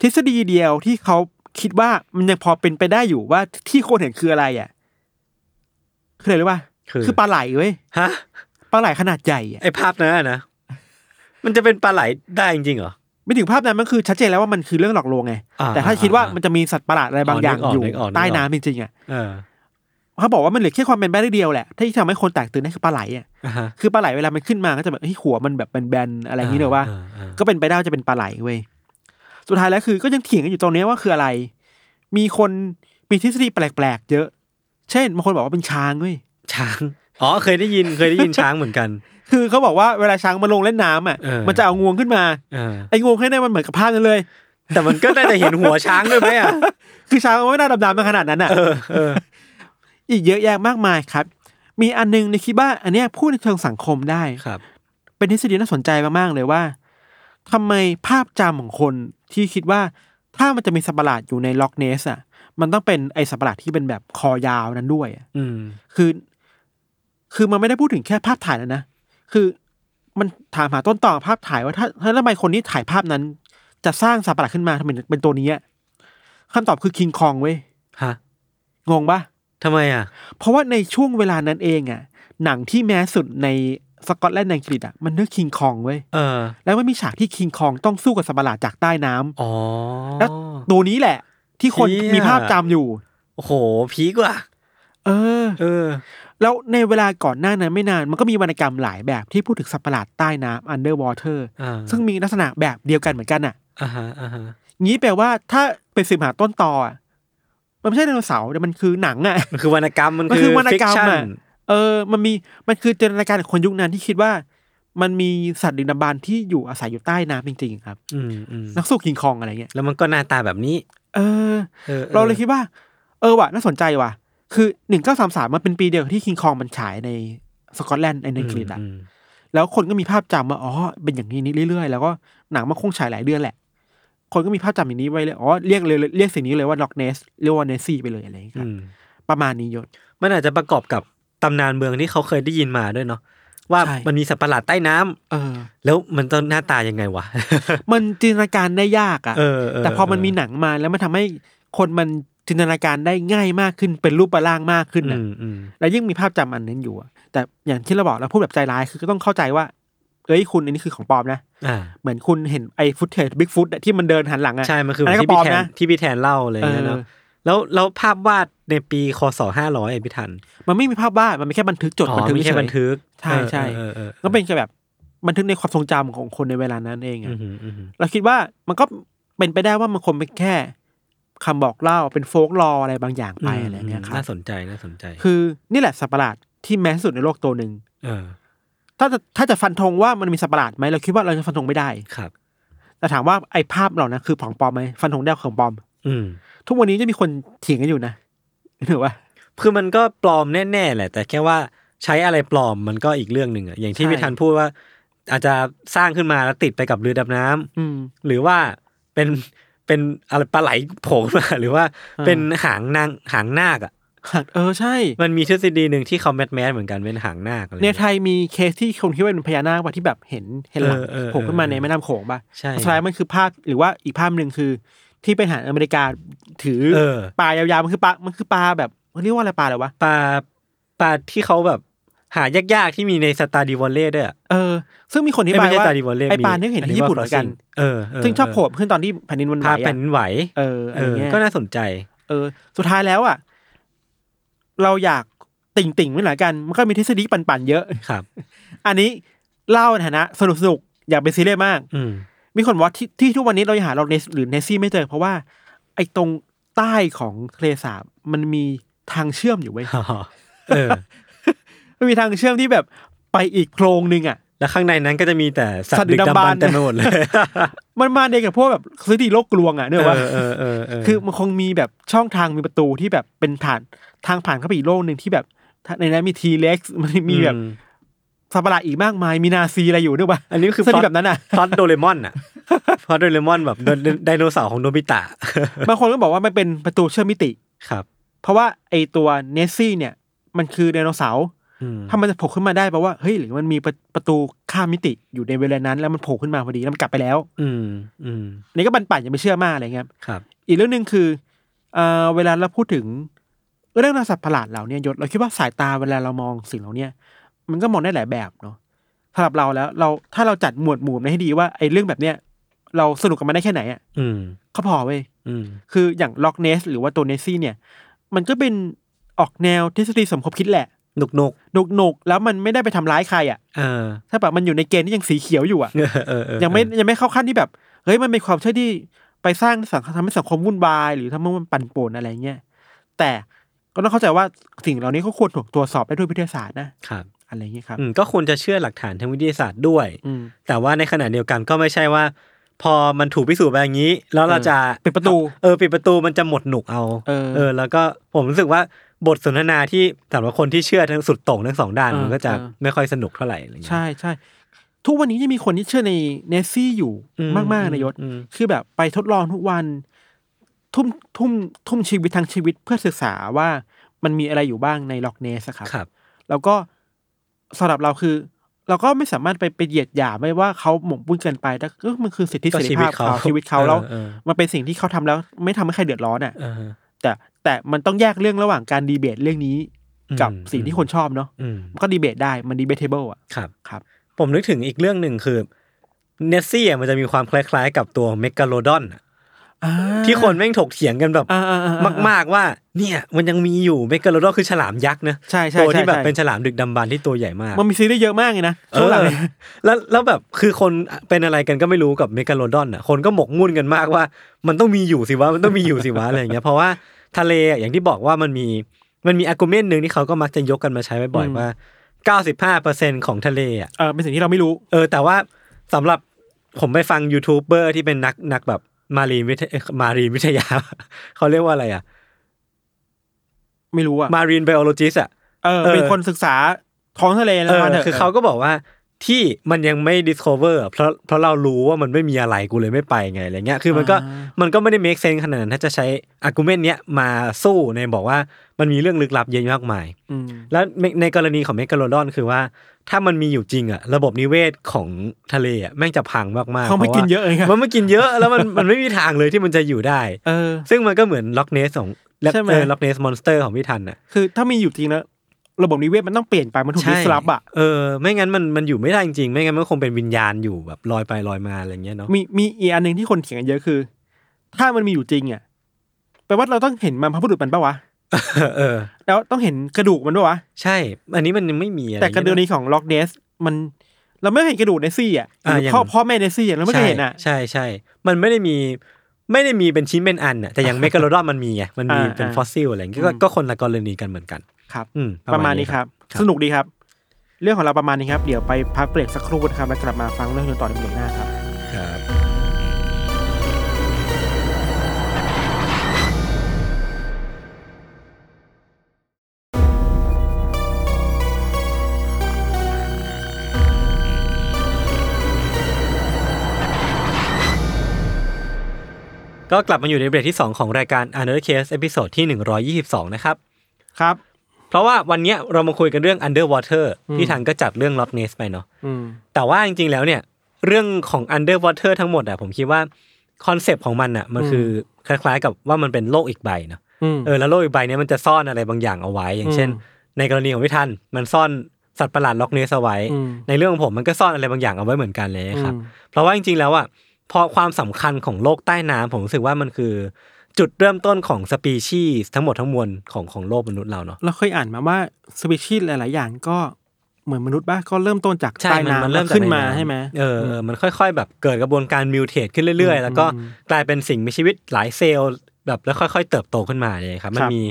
ทฤษฎีเดียวที่เขาคิดว่ามันยังพอเป็นไปได้อยู่ว่าที่คนเห็นคืออะไรอะคืออะไรรู้ป่ะคือคือปลาไหลเว้ยฮะปลาไหลขนาดใหญ่อะไอภาพนั้นอะนะมันจะเป็นปลาไหลได้จริงๆเหรอไม่ถึงภาพนั้นมันคือชัดเจนแล้วว่ามันคือเรื่องหลอกลวงไงอ่าแต่ถ้าคิดว่าอ่ามัมันจะมีสัตว์ประหลาดอะไรบางอ๋ออย่างนึกออกอยู่นึกออกนึกออกใต้น้ำจริงๆอะ เออเขาบอกว่ามันเหลือแค่ความเป็นไปได้เดียวแหละที่ทำให้คนแตกตื่นได้คือปลาไหลอะอ่าฮะคือปลาไหลเวลามันขึ้นมาก็จะแบบเฮ้ยหัวมันแบบแบนๆอะไรอย่างนี้เลยว่าอ่อ่า ก็เป็นไปได้ว่าจะเป็นปลาไหลเว้ยสุดท้ายแล้วคือก็ยังเถียงกันอยู่ตรงนี้ว่าคืออะไร มีคนมีทฤษฎีแปลกๆ เยอะ เช่นบางคนบอกว่าเป็นช้างเว้ยช้างอ๋อเคยได้ยินเคยได้ยินช้างเหมือนกัน คือเขาบอกว่าเวลาช้างมาลงเล่นน้ำอะเออมันจะเอางวงขึ้นมาเออไอ้งวงให้ได้มันเหมือนกับภาพนั้นเลย แต่มันก็น่าจะเห็นหัวช้างด้วยไหมอะคือช้างมันไม่น่าดำน้ำมาขนาดนั้นอะเออเอออีกเยอะแยะมากมายครับ มีอันนึงในคิดว่าอันเนี้ยพูดในเชิงสังคมได้ครับ เป็นทฤษฎีน่าสนใจมากๆเลยว่าทำไมภาพจำของคนที่คิดว่าถ้ามันจะมีสัตว์ประหลาดอยู่ในล็อกเนสอะ มันต้องเป็นไอสัตว์ประหลาดที่เป็นแบบคอยาวนั้นด้วยอะอืมคือ คือมันไม่ได้พูดถึงแค่ภาพถ่ายแล้วนะคือมันถามหาต้นต่อภาพถ่ายว่าถ้าถ้าทำไมคนที่ถ่ายภาพนั้น จะสร้างสัตว์ประหลาดขึ้นมาทำไมเป็นตัวนี้อะคำตอบคือคิงคองเว้ยฮะงงปะ ทำไมอะ เพราะว่าในช่วงเวลานั้นเองอะ หนังที่แม้สุดในสกอตแลนด์ในอังกฤษอะมันเรื่องคิงคองเว้ยเออ แล้วมันมีฉากที่คิงคองต้องสู้กับสัตว์ประหลาดจากใต้น้ำอ๋อ แล้วตัวนี้แหละ ที่คนเชี่ยมีภาพจำอยู่ โอ้โห พีกว่ะเออ เออ แล้วในเวลาก่อนหน้านั้นไม่นานมันก็มีวรรณกรรมหลายแบบที่พูดถึงสัตว์ประหลาดใต้น้ำ underwater อ่าซึ่งมีลักษณะแบบเดียวกันเหมือนกันอะ อ่าฮะอ่าฮะงี้แปลว่าถ้าเป็นสืบหาต้นตออะ มันไม่ใช่ไดโนเสาร์แต่มันคือหนังอะมันคือวรรณกรรมมันมันคืคืออวรรณกรรมฟิคชั่นอะเออ มันมีมันคือจินตนาการของคนยุคนั้นที่คิดว่า มันมีสัตว์ดึกดำบรรพ์ที่อยู่อาศัยอยู่ใต้น้ำจริงๆครับอืมอืมนักสู้คิงคองอะไรเงี้ยแล้วมันก็หน้าตาแบบนี้เออเออออ เราเลยคิดว่า เออว่ะน่าสนใจว่ะ คือหนึ่งเก้าสามสามมันเป็นปีเดียวกับที่คิงคองมันฉายในสกอตแลนด์ในอังกฤษอะมแล้วคนก็มีภาพจำว่าอ๋อเป็นอย่างนี้นี่เรื่อยๆ แล้วก็หนังมันคงฉายหลายเดือนแหละ คนก็มีภาพจำอย่างนี้ไว้เลยอ๋อเรียกเลยเรียกสิ่งนี้เลยว่าล็อกเนสเรียกว่าเนสซี่ไปเลยอะไรอย่างเงี้ยคอืรับมประมาณนี้ยศมันอาจจะประกอบกับตำนานเมืองที่เขาเคยได้ยินมาด้วยเนาะว่าใช่มันมีสัตว์ประหลาดใต้น้ำเออ แล้วมันต้องหน้าตายังไงวะ มันจินตนาการได้ยากอะเออเออแต่พอมันมีหนังมาแล้วมันทำให้คนมันจินตนาการได้ง่ายมากขึ้นเป็นรูปประล่างมากขึ้นอืนะมอืมแล้วยิ่งมีภาพจำอันนั้นอยู่อะแต่อย่างที่เราบอกเราพูดแบบใจร้ายคือก็ต้องเข้าใจว่า เอ้ยคุณอันนี้คือของปลอมนะอ่าเหมือนคุณเห็นไอ้ฟุตเทจบิ๊กฟุตที่มันเดินหันหลังอะใช่มันคืออันนั้นก็ที่พี่ปลอมแทนนะที่พี่แทนเล่าอะไรอย่างเงี้ยเออเนาะแล้วแล้วภาพวาดในปีคศห้าร้อยพี่ทัน มันไม่มีภาพวาดมันเป็นแค่บันทึกจดอ๋อบันทึกมีแค่เฉยบันทึกใช่ใช่เออเออเออก็เป็นแค่แบบบันทึกในความทรงจำของคนในเวลานั้นเองอือะมอืมอืมเราคิดว่ามันก็เป็นไปได้ว่ามันคงเป็นแค่คำบอกเล่าเป็นโฟกลออะไรบางอย่างไปอะไรเงี้ยครัน่าบสนใจน่าสนใจ คือนี่แหละสัตว์ประหลาดที่แม้สุดในโลกตัวหนึ่งเออ ถ้าจะถ้าจะฟันธงว่ามันมีสัตว์ประหลาดไหมเราคิดว่าเราจะฟันธงไม่ได้ครับ แต่ถามว่าไอ้ภาพเหล่านั้นคือของปลอมไหมฟันธงได้ว่าของปลอม อืม ทุกวันนี้จะมีคนเถียงกันอยู่นะถือว่าคือมันก็ปลอมแน่ๆแหละ แต่แค่ว่าใช้อะไรปลอมมันก็อีกเรื่องหนึ่งอะอย่างที่ใช่พี่ทันพูดว่า อาจจะสร้างขึ้นมาแล้วติดไปกับเรือดำน้ำอืม หรือว่าเป็นเป็นอะไรปลาไหลโผล่ขึ้นมาหรือว่าอ่าเป็นหางนางหางนาคอะ เออใช่ มันมีทฤษฎีหนึ่งที่เขาแมทแมทเหมือนกันเป็นหางนาคอะไรในไทยมีเคสที่คนคิดว่าเป็นพญานาคป่ะที่แบบเห็นเห็นหลังเออเออโผล่ขึ้นมาเออในแม่น้ำโขงป่ะใช่สุดท้ายมันคือภาพหรือว่าอีกภาพหนึ่งคือ ที่เป็นทหารอเมริกาถือเออปลายาวๆมันคือปลามันคือปลาแบบมันเรียกว่าอะไรปลาอะไรวะปลาปลาที่เขาแบบหายากๆที่มีใน Stardew Valley ด้วยอะเออ ซึ่งมีคนอธิบายว่า เอ้ยบายไม่ใช่ Stardew Valley ไอ้ปลาเนี่ยเห็นที่ญี่ปุ่นเหมือนกัน เออ ซึ่งชอบโผล่ขึ้นตอนที่แผ่นดินมันไหวภาพแผ่นดินไหวอะ เอออะไรเงี้ยเออก็น่าสนใจ เออ สุดท้ายแล้วอะ เราอยากติ่งติ่งๆไว้หน่อยกัน มันก็มีทฤษฎีปั่นๆเยอะครับ อันนี้เล่าในฐานะสนุกสนุกๆอย่าไปซีเรียสมาก อืมมีคนบอกว่าที่ที่ทุกวันนี้เรายังหาล็อกเนสหรือเนสซี่ไม่เจอ เพราะว่า ไอ้ตรงใต้ของทะเลสาบมันมีทางเชื่อมอยู่เว้ยเออมันมีทางเชื่อมที่แบบไปอีกโพรงหนึ่งอะแล้วข้างในนั้นก็จะมีแต่สัตสัตว์ว์ดึกดึกดำดำบรบรรรพ์พ์เต็มไปหมดเลย มันแนวเดียวกับพวกแบบทฤษฎีโลกกลวงอะนึกออกปะเออเออเออเออคือมันคงมีแบบช่องทางมีประตูที่แบบเป็นฐาน ทางผ่านเข้าไปอีกโลกหนึ่งที่แบบในนั้นมี T-Rex มันมีแบบอืมสัตว์ประหลาดอีกมากมายมีนาซีอะไรอยู่นึกว่าอันนี้คือสพถิล็อติตแบบนั้นอะพล็อตโดเรมอนอะพล็อตโดเรมอนแบบไดไดโนเสาร์ของโนบิตะบางคนก็บอกว่ามันเป็นประตูเชื่อมมิติครับ เพราะว่าไอตัวเนสซี่เนี่ย มันคือไดโนเสาร์อืมถ้ามันจะโผล่ขึ้นมาได้แปลว่าเฮ้ยหรือมันมีประประตูข้ามมิติอยู่ในเวลานั้น แล้วมันโผล่ขึ้นมาพอดีแล้วมันกลับไปแล้ว อืมอืมอันนี้ก็บันปั่นอย่าไปเชื่อมากอะไรเงี้ยครับ อีกเรื่องหนึ่งคือเอ่อเวลาเราพูดถึง เรื่องราวสัตว์ประหลาดเหล่าเนี้ยยศเราคิดว่าสายตาเวลาเรามองสิ่งเหล่าเนี้ยมันก็มองได้หลายแบบเนาะสำหรับเราแล้วเราถ้าเราจัดหมวดหมู่มันให้ดีว่าไอ้เรื่องแบบเนี้ยเราสนุกกับมันได้แค่ไหนอะอืมก็พอเว้ยอืมคืออย่างล็อกเนส หรือว่าตัวเนสซี่เนี่ย มันก็เป็นออกแนวทฤษฎีสมคบคิดแหละหนุกหนุกหนุกหนุกๆแล้วมันไม่ได้ไปทำร้ายใครอะเออถ้าแบบมันอยู่ในเกณฑ์ที่ยังสีเขียวอยู่อะเออเออเออยังไม่ยังไม่เข้าขั้นที่แบบเฮ้ยมันเป็นความเชื่อที่ไปสร้างสังคมทำให้สังคมวุ่นวาย หรือทำให้มันปั่นป่วนอะไรเงี้ยแต่ ก็ต้องเข้าใจว่าสิ่งเหล่านี้ก็ควรถูกตรวจสอบได้ด้วยวิทยาศาสตร์นะครับอะไรเงี้ยครับอืมก็ควรจะเชื่อหลักฐานทางวิทยาศาสตร์ด้วยอืมแต่ว่าในขณะเดียวกันก็ไม่ใช่ว่า พอมันถูกพิสูจน์ไปอย่างนี้ แล้วเราจะปิดประตูเออปิดประตูมันจะหมดหนุกเอาเออ แล้วก็ผมรู้สึกว่าบทสนทนาที่สำหรับคนที่เชื่อทั้งสุดโต่งทั้งสองด้านเออมันก็จะเออไม่ค่อยสนุกเท่าไหร่อะไรเงี้ยใช่ใช่ทุกวันนี้ยังมีคนที่เชื่อในเนสซี่อยู่อืมมากๆนายศอืมคือแบบไปทดลองทุกวัน ทุ่มทุ่มทุ่มชีวิตทั้งชีวิตเพื่อศึกษาว่ามันมีอะไรอยู่บ้างในล็อกเนสครับครับ แล้วก็สำหรับเราคือ เราก็ไม่สามารถไปไปเหยียดหยามไม่ว่าเขาหมกบุญเกินไปแต่ก็มันคือสิทธิก็เสรีชีวิตภาพเขาเขาชีวิตเขาแล้วเออมันเป็นสิ่งที่เขาทำแล้ว ไม่ทำให้ใครเดือดร้อนอะเออแต่แต่มันต้องแยกเรื่องระหว่างการดีเบตเรื่องนี้ กับอืมสิ่งที่คนชอบเนาะอืมมันก็ดีเบตได้มัน debatable อะครับครับ ผมนึกถึงอีกเรื่องหนึ่งคือเนสซี่มันจะมีความคล้ายๆ กับตัวเมกาโลดอนอ่า ที่คนแม่งถกเถียงกันแบบอ่าอ่าอ่อ่มาก ๆว่า เนี่ย มันยังมีอยู่เมกาโลดอนคือฉลามยักษ์นะใช่ใช่ตัวที่ใช่แบบใช่เป็นฉลามดึกดำบรรพ์ที่ตัวใหญ่มาก มันมีซีรีส์เยอะมากเลยนะเอช่วงหลังอเนี่ยแล้วแล้วแบบคือคนเป็นอะไรกันก็ไม่รู้กับเมกาโลดอนอะคนก็หมกมุ่นกันมากว่า มันต้องมีอยู่สิวะมันต้องมีอยู่สิวะอะไรอย่างเงี้ยเพราะว่าทะเลอะอย่างที่บอกว่ามันมีมันมี argument หนึ่งที่เขาก็มักจะยกกันมาใช้บ่อยๆว่า 95%ของทะเลอะเออเป็นสิ่งที่เราไม่รู้ เออ แต่ว่าสำหรับผมไปฟังยูทูบเบอร์ที่เป็นนักนักแบบ marine วิทย marine วิทยา เขาเรียกว่าอะไรอะ ไม่รู้อะ marine biologist อะเออเออเป็นคนศึกษาท้องทะเลแล้เอวอมาเถอะคือเขาก็บอกว่า ที่มันยังไม่ discover อะเพราะเพราะเรารู้ว่ามันไม่มีอะไรกูเลยไม่ไปไงอะไรเงี้ยคือมันก็มันก็ไม่ได้ make sense ขนาดนั้นถ้าจะใช้ argument เนี้ยมาสู้ในบอกว่ามันมีเรื่องลึกลับเยอะมากมายอืมแล้วในในกรณีของเมกาโลดอนคือว่า ถ้ามันมีอยู่จริงอะระบบนิเวศของทะเลอะแม่งจะพังมากๆเขาไม่พรกินว่เยอะเลยครับมันไม่กินเยอะแล้วมันมันไม่มีทางเลยที่มันจะอยู่ได้เออซึ่งมันก็เหมือนล็อกเนสของใช่ไหม Loch Ness Monster ของพี่ทันอะคือถ้ามีอยู่จริงแล้ว ระบบนิเวศมันต้องเปลี่ยนไปมันถูก disrupt อะเออไม่งั้นมันมันอยู่ไม่ได้จริงๆไม่งั้นมันคงเป็นวิญญาณอยู่แบบลอยไปลอยมาอะไรเงี้ยเนาะมีมีอีกอันหนึ่งที่คนเถียงกันเยอะคือ ถ้ามันมีอยู่จริงอะแปลว่าเราต้องเห็นมันบรรพบุรุษมันปะวะเออ แล้วต้องเห็นกระดูกมันปะวะใช่ อันนี้มันยังไม่มีอะไรแต่กรณีของล็อกเนสมันเราไม่เห็นกระดูกเนสซี่อะหอ่ารืออย่างพ่อพ่อแม่เนสซี่อะเราไม่เคยเห็นอะใช่ใช่มันไม่ได้มีไม่ได้มีเป็นชิ้นเป็นอันอะแต่อย่างเมกาโลดอนมันมีไงมันมีอ่าเป็นอ่าฟอสซิลอะไรเงี้ยก็อืมก็คนละกรณีกันเหมือนกัน ครับอืมประมาณนี้ครับครับ สนุกดีครับ เรื่องของเราประมาณนี้ครับ เดี๋ยวไปพักเบรกสักครู่นะครับ แล้วกลับมาฟังเรื่องกันต่อในเบรกหน้าครับ ครับก็กลับมาอยู่ในเบรกที่ 2 ของรายการ Under Case episode ที่ 122 นะครับ ครับ เพราะว่าวันเนี้ยเรามาคุยกันเรื่อง Underwater อืมที่ทันก็จัดเรื่อง Loch Ness ไปเนาะอืมแต่ว่าจริงๆแล้วเนี่ย เรื่องของ Underwater ทั้งหมดอะผมคิดว่าคอนเซปต์ของมันอะมันอืมคือคล้ายๆ กับว่ามันเป็นโลกอีกใบเนาะอืมเออแล้วโลกอีกใบเนี้ยมันจะซ่อนอะไรบางอย่างเอาไว้ อย่างเช่นอืมในกรณีของพี่ทันมันซ่อนสัตว์ประหลาดล็อกเนสเอาไว้อืมในเรื่องของผมมันก็ซ่อนอะไรบางอย่างเอาไว้เหมือนกันเลยครับอืมเพราะว่าจริงๆแล้วอะพอความสำคัญของโลกใต้น้ำผมรู้สึกว่ามันคือ จุดเริ่มต้นของสปีชีส์ทั้งหมดทั้งมวลของของโลกมนุษย์เราเนาะเราเคยอ่านมาว่าสปีชีส์หลาย ๆ อย่างก็เหมือนมนุษย์บ้าก็เริ่มต้นจากใช่ใต้มันน้ำมันเริ่มแล้วจากขึ้นมาใำใช่ไหมเออเออมันค่อย ๆ แบบเกิดกระบวนการมิวเทตขึ้นเรื่อยอืมๆแล้วก็อืมกลายเป็นสิ่งมีชีวิตหลายเซลล์แบบแล้วค่อย ๆ เติบโตขึ้นมาเลยครับ มันครับมี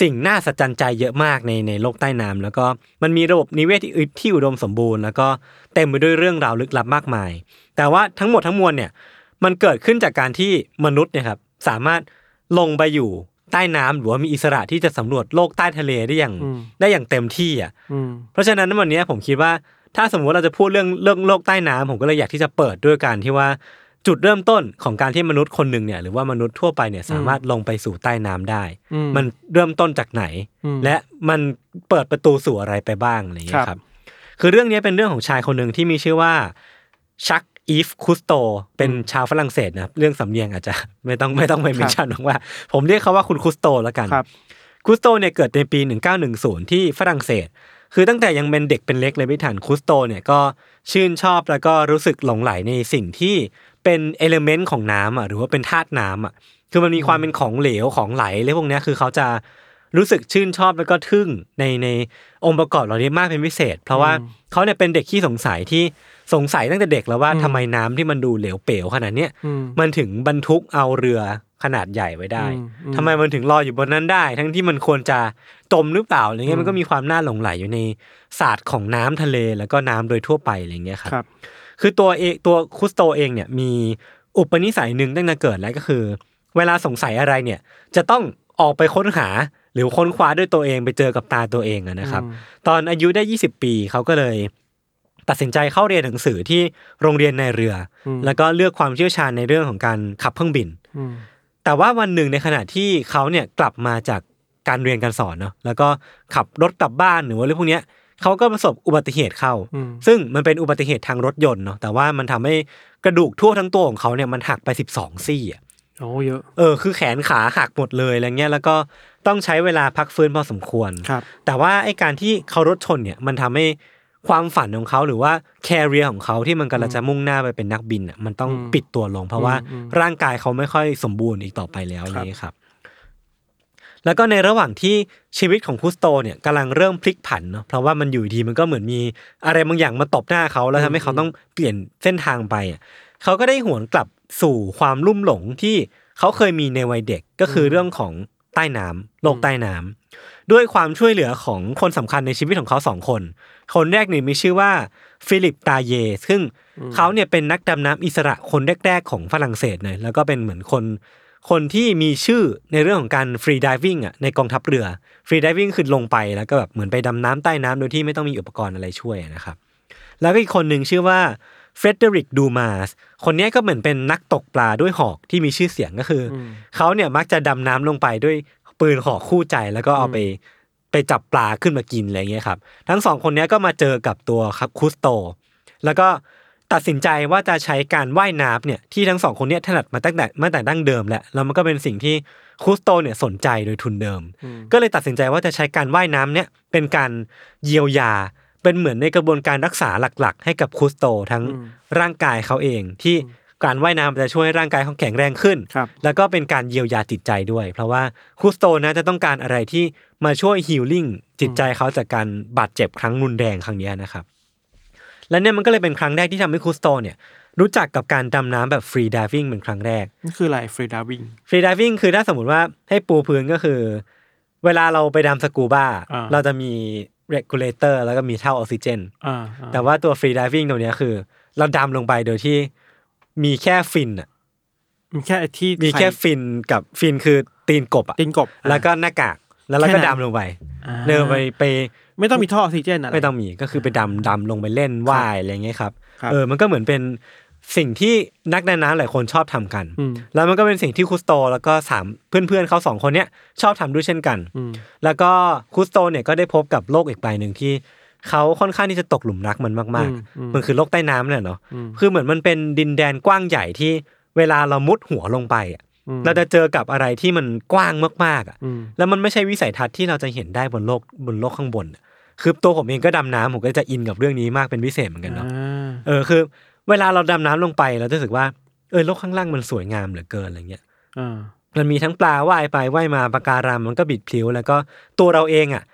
สิ่งน่าสัศจรรย์ใจเยอะมากในในโลกใต้น้ำแล้วก็มันมีระบบนิเวศที่อึที่อุดมสมบูรณ์ แล้วก็เต็มไปด้วยเรื่องราวลึกลับมากมาย แต่ว่าทั้งหมดทั้งมวลเนี่ยมันเกิดขึ้นจากการที่มนุษย์เนี่ยครับ สามารถลงไปอยู่ใต้น้ำหรือว่ามีอิสระที่จะสำรวจโลกใต้ทะเลได้อย่างอืมได้อย่างเต็มที่อะอืมเพราะฉะนั้นวันนี้ผมคิดว่าถ้าสมมติว่าเราจะพูดเรื่องเรื่องโลกใต้น้ำผมก็เลยอยากที่จะเปิดด้วยการที่ว่าจุดเริ่มต้นของการที่มนุษย์คนหนึ่งเนี่ยหรือว่ามนุษย์ทั่วไปเนี่ยสามารถลงไปสู่ใต้น้ำได้อืมมันเริ่มต้นจากไหนอืมและมันเปิดประตูสู่อะไรไปบ้างอะไรอย่างเงี้ครัยบครับ คือเรื่องนี้เป็นเรื่องของชายคนหนึ่งที่มีชื่อว่าชัก อีฟคุสโตเป็นชาวฝรั่งเศสนะครับเรื่องสำเนียงอาจจะไม่ต้องไม่ต้องไปเมนชั่นว่า ผมเรียกเขาว่าคุณคุสโตแล้วกันครับคุสโตเนี่ยเกิดในปี 1910 ที่ฝรั่งเศส คือตั้งแต่ยังเป็นเด็กเป็นเล็กเลยพี่ถันคุสโตเนี่ยก็ชื่นชอบแล้วก็รู้สึกหลงไหลในสิ่งที่เป็นเอลเมนต์ของน้ำอะหรือว่าเป็นธาตุน้ำอะคือมันมีความเป็นของเหลวของไหลอะไรพวกเนี้ยคือเขาจะ รู้สึกชื่นชอบแล้วก็ทึ่งในในองค์ประกอบเหล่านี้มากเป็นพิเศษ เพราะว่าเขาเนี่ยเป็นเด็กที่สงสัยที่สงสัยตั้งแต่เด็กแล้วว่าอืมทำไมน้ำที่มันดูเหลวเป๋วขนาดเนี้ยอืมมันถึงบรรทุกเอาเรือขนาดใหญ่ไว้ได้อืมอืมทำไมมันถึงลอยอยู่บนนั้นได้ ทั้งที่มันควรจะจมหรือเปล่าอะไรเงี้อืยมมันก็มีความน่าหลงไหลอยู่ในศาสตร์ของน้ำทะเลแล้วก็น้ำโดยทั่วไปอะไรเงี้ยครับครับคือตัวเองตัวคุสโตเองเนี่ยมีอุปนิสัยหนึ่งตั้งแต่เกิดแล้วก็คือ เวลาสงสัยอะไรเนี่ยจะต้องออกไปค้นหา หรือค้นคว้าด้วยตัวเองไปเจอกับตาตัวเองอะนะครับ ตอนอายุได้ 20 ปีเขาก็เลย ตัดสินใจเข้าเรียนหนังสือที่โรงเรียนในเรืออืมแล้วก็เลือกความเชี่ยวชาญในเรื่องของการขับเครื่องบินอืมแต่ว่าวันหนึ่งในขณะที่เขาเนี่ยกลับมาจากการเรียนการสอนเนาะแล้วก็ขับรถกลับบ้านหรือว่าเรื่องพวกเนี้ยเขาก็ประสบอุบัติเหตุเข้าอืมซึ่งมันเป็นอุบัติเหตุทางรถยนต์เนาะแต่ว่ามันทำให้กระดูกทั่วทั้งตัวของเขาเนี่ยมันหักไป 12 ซี่อะ โอ้เยอะเออคือแขนขาหักหมดเลยอะไรเงี้ยแล้วก็ต้องใช้เวลาพักฟื้นพอสมควรครับแต่ว่าไอ้การที่เขารถชนเนี่ยมันทำให้ความฝันของเขาหรือว่าแคเรียของเขาที่มันกำลังจะมุ่งหน้าไปเป็นนักบินอะมันต้องอืมปิดตัวลง เพราะว่าอืมร่างกายเขาไม่ค่อยสมบูรณ์อีกต่อไปแล้วครับนี่ครับ แล้วก็ในระหว่างที่ชีวิตของคุสโตเนี่ยกำลังเริ่มพลิกผันเนาะเพราะว่ามันอยู่ดีมันก็เหมือนมีอะไรบางอย่างมาตบหน้าเขาแล้วทำให้เขาต้องเปลี่ยนเส้นทางไปอะเขาก็ได้หวนกลับ สู่ความลุ่มหลงที่เขาเคยมีในวัยเด็กก็คือเรื่องของใต้น้ำโลกใต้น้ำด้วยความช่วยเหลือของคนสำคัญในชีวิตของเขาสองคน คนแรกนี่มีชื่อว่าฟิลิปตาเย ซึ่งเขาเนี่ยเป็นนักดำน้ำอิสระคนแรก ๆ ของฝรั่งเศสเลยแล้วก็เป็นเหมือนคนคนที่มีชื่อในเรื่องของการ free diving อะในกองทัพเรือfree diving คือลงไปแล้วก็แบบเหมือนไปดำน้ำใต้น้ำโดยที่ไม่ต้องมีอุปกรณ์อะไรช่วยนะครับ แล้วก็อีกคนหนึ่งชื่อว่า เฟเดริกดูมาสคนเนี้ยก็เหมือนเป็นนักตกปลาด้วยหอกที่มีชื่อเสียงก็คืออเขาเนี่ยมักจะดำน้ำลงไปด้วยปืนหอกคู่ใจแล้วก็เอาไปไปจับปลาขึ้นมากินอะไรเงี้ยครับ ทั้งสองคนเนี้ยก็มาเจอกับตัวฌักคูสโต แล้วก็ตัดสินใจว่าจะใช้การว่ายน้ำเนี่ยที่ทั้งสองคนเนี้ยถนัดมาตั้งแต่มาแต่ดั้งเดิมแหละแล้วมันก็เป็นสิ่งที่คุสโตเนี่ยสนใจโดยทุนเดิม ก็เลยตัดสินใจว่าจะใช้การว่ายน้ำเนี่ยเป็นการเยียวยา เป็นเหมือนในกระบวนการรักษาหลักๆ ให้กับคุสโตทั้งร่างกายเขาเองที่การว่ายน้ำจะช่วยให้ร่างกายเขาแข็งแรงขึ้นครับแล้วก็เป็นการเยียวยาจิตใจด้วย เพราะว่าคุสโตนะจะต้องการอะไรที่มาช่วยฮีลลิ่งจิตใจเขาจากการบาดเจ็บครั้งรุนแรงครั้งเนี้ยนะครับ และเนี่ยมันก็เลยเป็นครั้งแรกที่ทำให้คุสโตเนี่ยรู้จักกับการดำน้ำแบบฟรีดิวิ่งเป็นครั้งแรกนี่คืออะไรฟรีดาวิ่งfree diving คือถ้าสมมติว่าให้ปูพื้นก็คือ เวลาเราไปดำสกูบ้าอ่าเราจะมี regulator แล้วก็มีท่อออกซิเจนอ่าอ่แต่ว่าตัว free diving ตรงเนี้ยคือ เราดำลงไปโดยที่มีแค่ฟินอะมีแค่ไอ้ที่มีแค่ใส่ฟินกับฟินคือตีนกบอะตีนกบอะแล้วก็หน้ากาก แล้วเราแค่ก็นั้นดำลงไปอ่าเดินไปไป ไม่ต้องมีท่อออกซิเจนอะไรไม่ต้องมีก็คือไปดำดำลงไปเล่นว่ายอะไรเงี้ยครับครับเออมันก็เหมือนเป็น สิ่งที่นักดำน้ำหลายคนชอบทำกันอืมแล้วมันก็เป็นสิ่งที่คุสโตแล้วก็สามเพื่อนๆเขาสองคนเนี้ยชอบทำด้วยเช่นกันอืมแล้วก็คุสโตเนี่ยก็ได้พบกับโลกอีกใบหนึ่งที่เขาค่อนข้างที่จะตกหลุมรักมันมากอืมอืมๆมันคือโลกใต้น้ำเนี่ยเนาะอืมคือเหมือนมันเป็นดินแดนกว้างใหญ่ที่เวลาเรามุดหัวลงไปอะอืมเราจะเจอกับอะไรที่มันกว้างมากๆอะอืมแล้วมันไม่ใช่วิสัยทัศน์ที่เราจะเห็นได้บนโลกบนโลกข้างบนอะคือตัวผมเองก็ดำน้ำผมก็จะอินกับเรื่องนี้มากเป็นพิเศษเหมือนกันเนาะอ่าเออคือ เวลาเราดำน้ำลงไปเราจะรู้สึกว่าเออโลกข้างล่างมันสวยงามเหลือเกินอะไรเงี้ยอ่ามันมีทั้งปลาว่ายไปว่ายมาปะการังมันก็บิดพลิ้ว แล้วก็ตัวเราเองอะ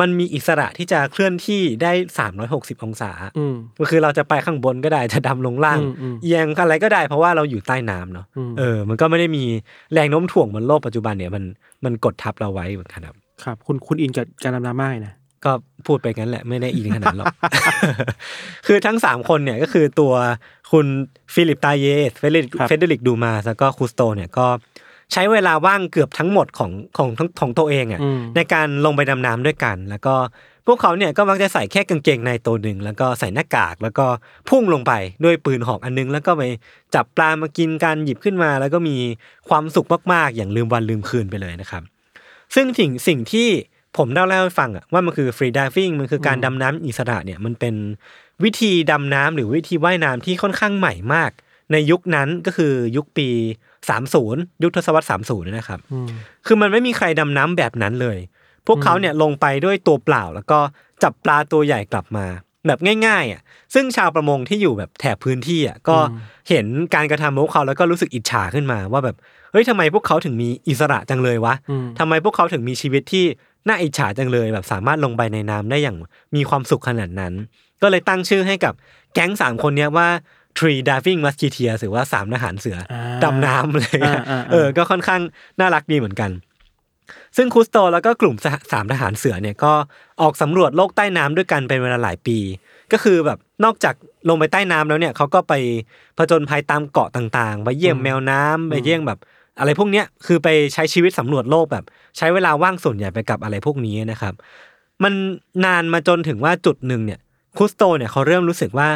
มันมีอิสระที่จะเคลื่อนที่ได้360องศาอืมก็คือเราจะไปข้างบนก็ได้จะดำลงล่างอืมอืมเอียงอะไรก็ได้เพราะว่าเราอยู่ใต้น้ำเนาะอืมเออ มันก็ไม่ได้มีแรงโน้มถ่วงเหมือนโลกปัจจุบันเนี่ยมันมันกดทับเราไว้เหมือนกันครับครับ คุณคุณอินกับการดำน้ำมากนะ ก็พูดไปงั้นแหละไม่ได้อินขนาดนั้นหรอก คือทั้งสามคนเนี่ยก็คือตัวคุณฟิลิปตาเยสเฟเดริกครับเฟเดริกดูมาแล้วก็คูสโตเนี่ยก็ใช้เวลาว่างเกือบทั้งหมดของของของของตัวเองอะอืมในการลงไปดำน้ำด้วยกัน แล้วก็พวกเขาเนี่ยก็มักจะใส่แค่กางเกงในตัวหนึ่งแล้วก็ใส่หน้ากากแล้วก็พุ่งลงไปด้วยปืนหอกอันนึง แล้วก็ไปจับปลามากินกันหยิบขึ้นมา แล้วก็มีความสุขมากๆ อย่างลืมวันลืมคืนไปเลยนะครับ ซึ่งสิ่งสิ่งที่ ผมเล่าเล่าให้ฟังอะว่ามันคือฟรีดิวิ่งมันคือการดำน้ำอิสระเนี่ยมันเป็นวิธีดำน้ำหรือวิธีว่ายน้ำที่ค่อนข้างใหม่มาก ในยุคนั้นก็คือยุคปี 30 ยุคทศวรรษ30นะครับอืมคือมันไม่มีใครดำน้ำแบบนั้นเลย พวกเขาเนี่ยลงไปด้วยตัวเปล่า แล้วก็จับปลาตัวใหญ่กลับมาแบบง่ายๆอะ ซึ่งชาวประมงที่อยู่แบบแถบพื้นที่อะก็เห็นการกระทำของพวกเขาแล้วก็รู้สึกอิจฉาขึ้นมาว่าแบบเฮ้ยทำไมพวกเขาถึงมีอิสระจังเลยวะอืมทำไมพวกเขาถึงมีชีวิตที่ น่าอิจฉาจังเลยแบบสามารถลงไปในน้ำได้อย่างมีความสุขขนาดนั้น ก็เลยตั้งชื่อให้กับแก๊งสามคนเนี้ยว่า Tree Diving Musketeers หรือว่าสามทหารเสืออาดำน้ำอะไรเงี้ยอ่าอ่าอ่าเออ ก็ค่อนข้างน่ารักดีเหมือนกัน ซึ่งคุสโตแล้วก็กลุ่มสหสามทหารเสือเนี่ยก็ออกสำรวจโลกใต้น้ำด้วยกันเป็นเวลาหลายปี ก็คือแบบนอกจากลงไปใต้น้ำแล้วเนี่ยเขาก็ไปผจญภัยตามเกาะต่างๆ ไปเยี่ยมแมวน้ำไปเยี่ยมแบบ อะไรพวกเนี้ยคือไปใช้ชีวิตสำรวจโลกแบบ ใช้เวลาว่างส่วนใหญ่ไปกับอะไรพวกนี้นะครับ มันนานมาจนถึงว่าจุดหนึ่งเนี่ยคุสโตเนี่ยเขาเริ่มรู้สึกว่า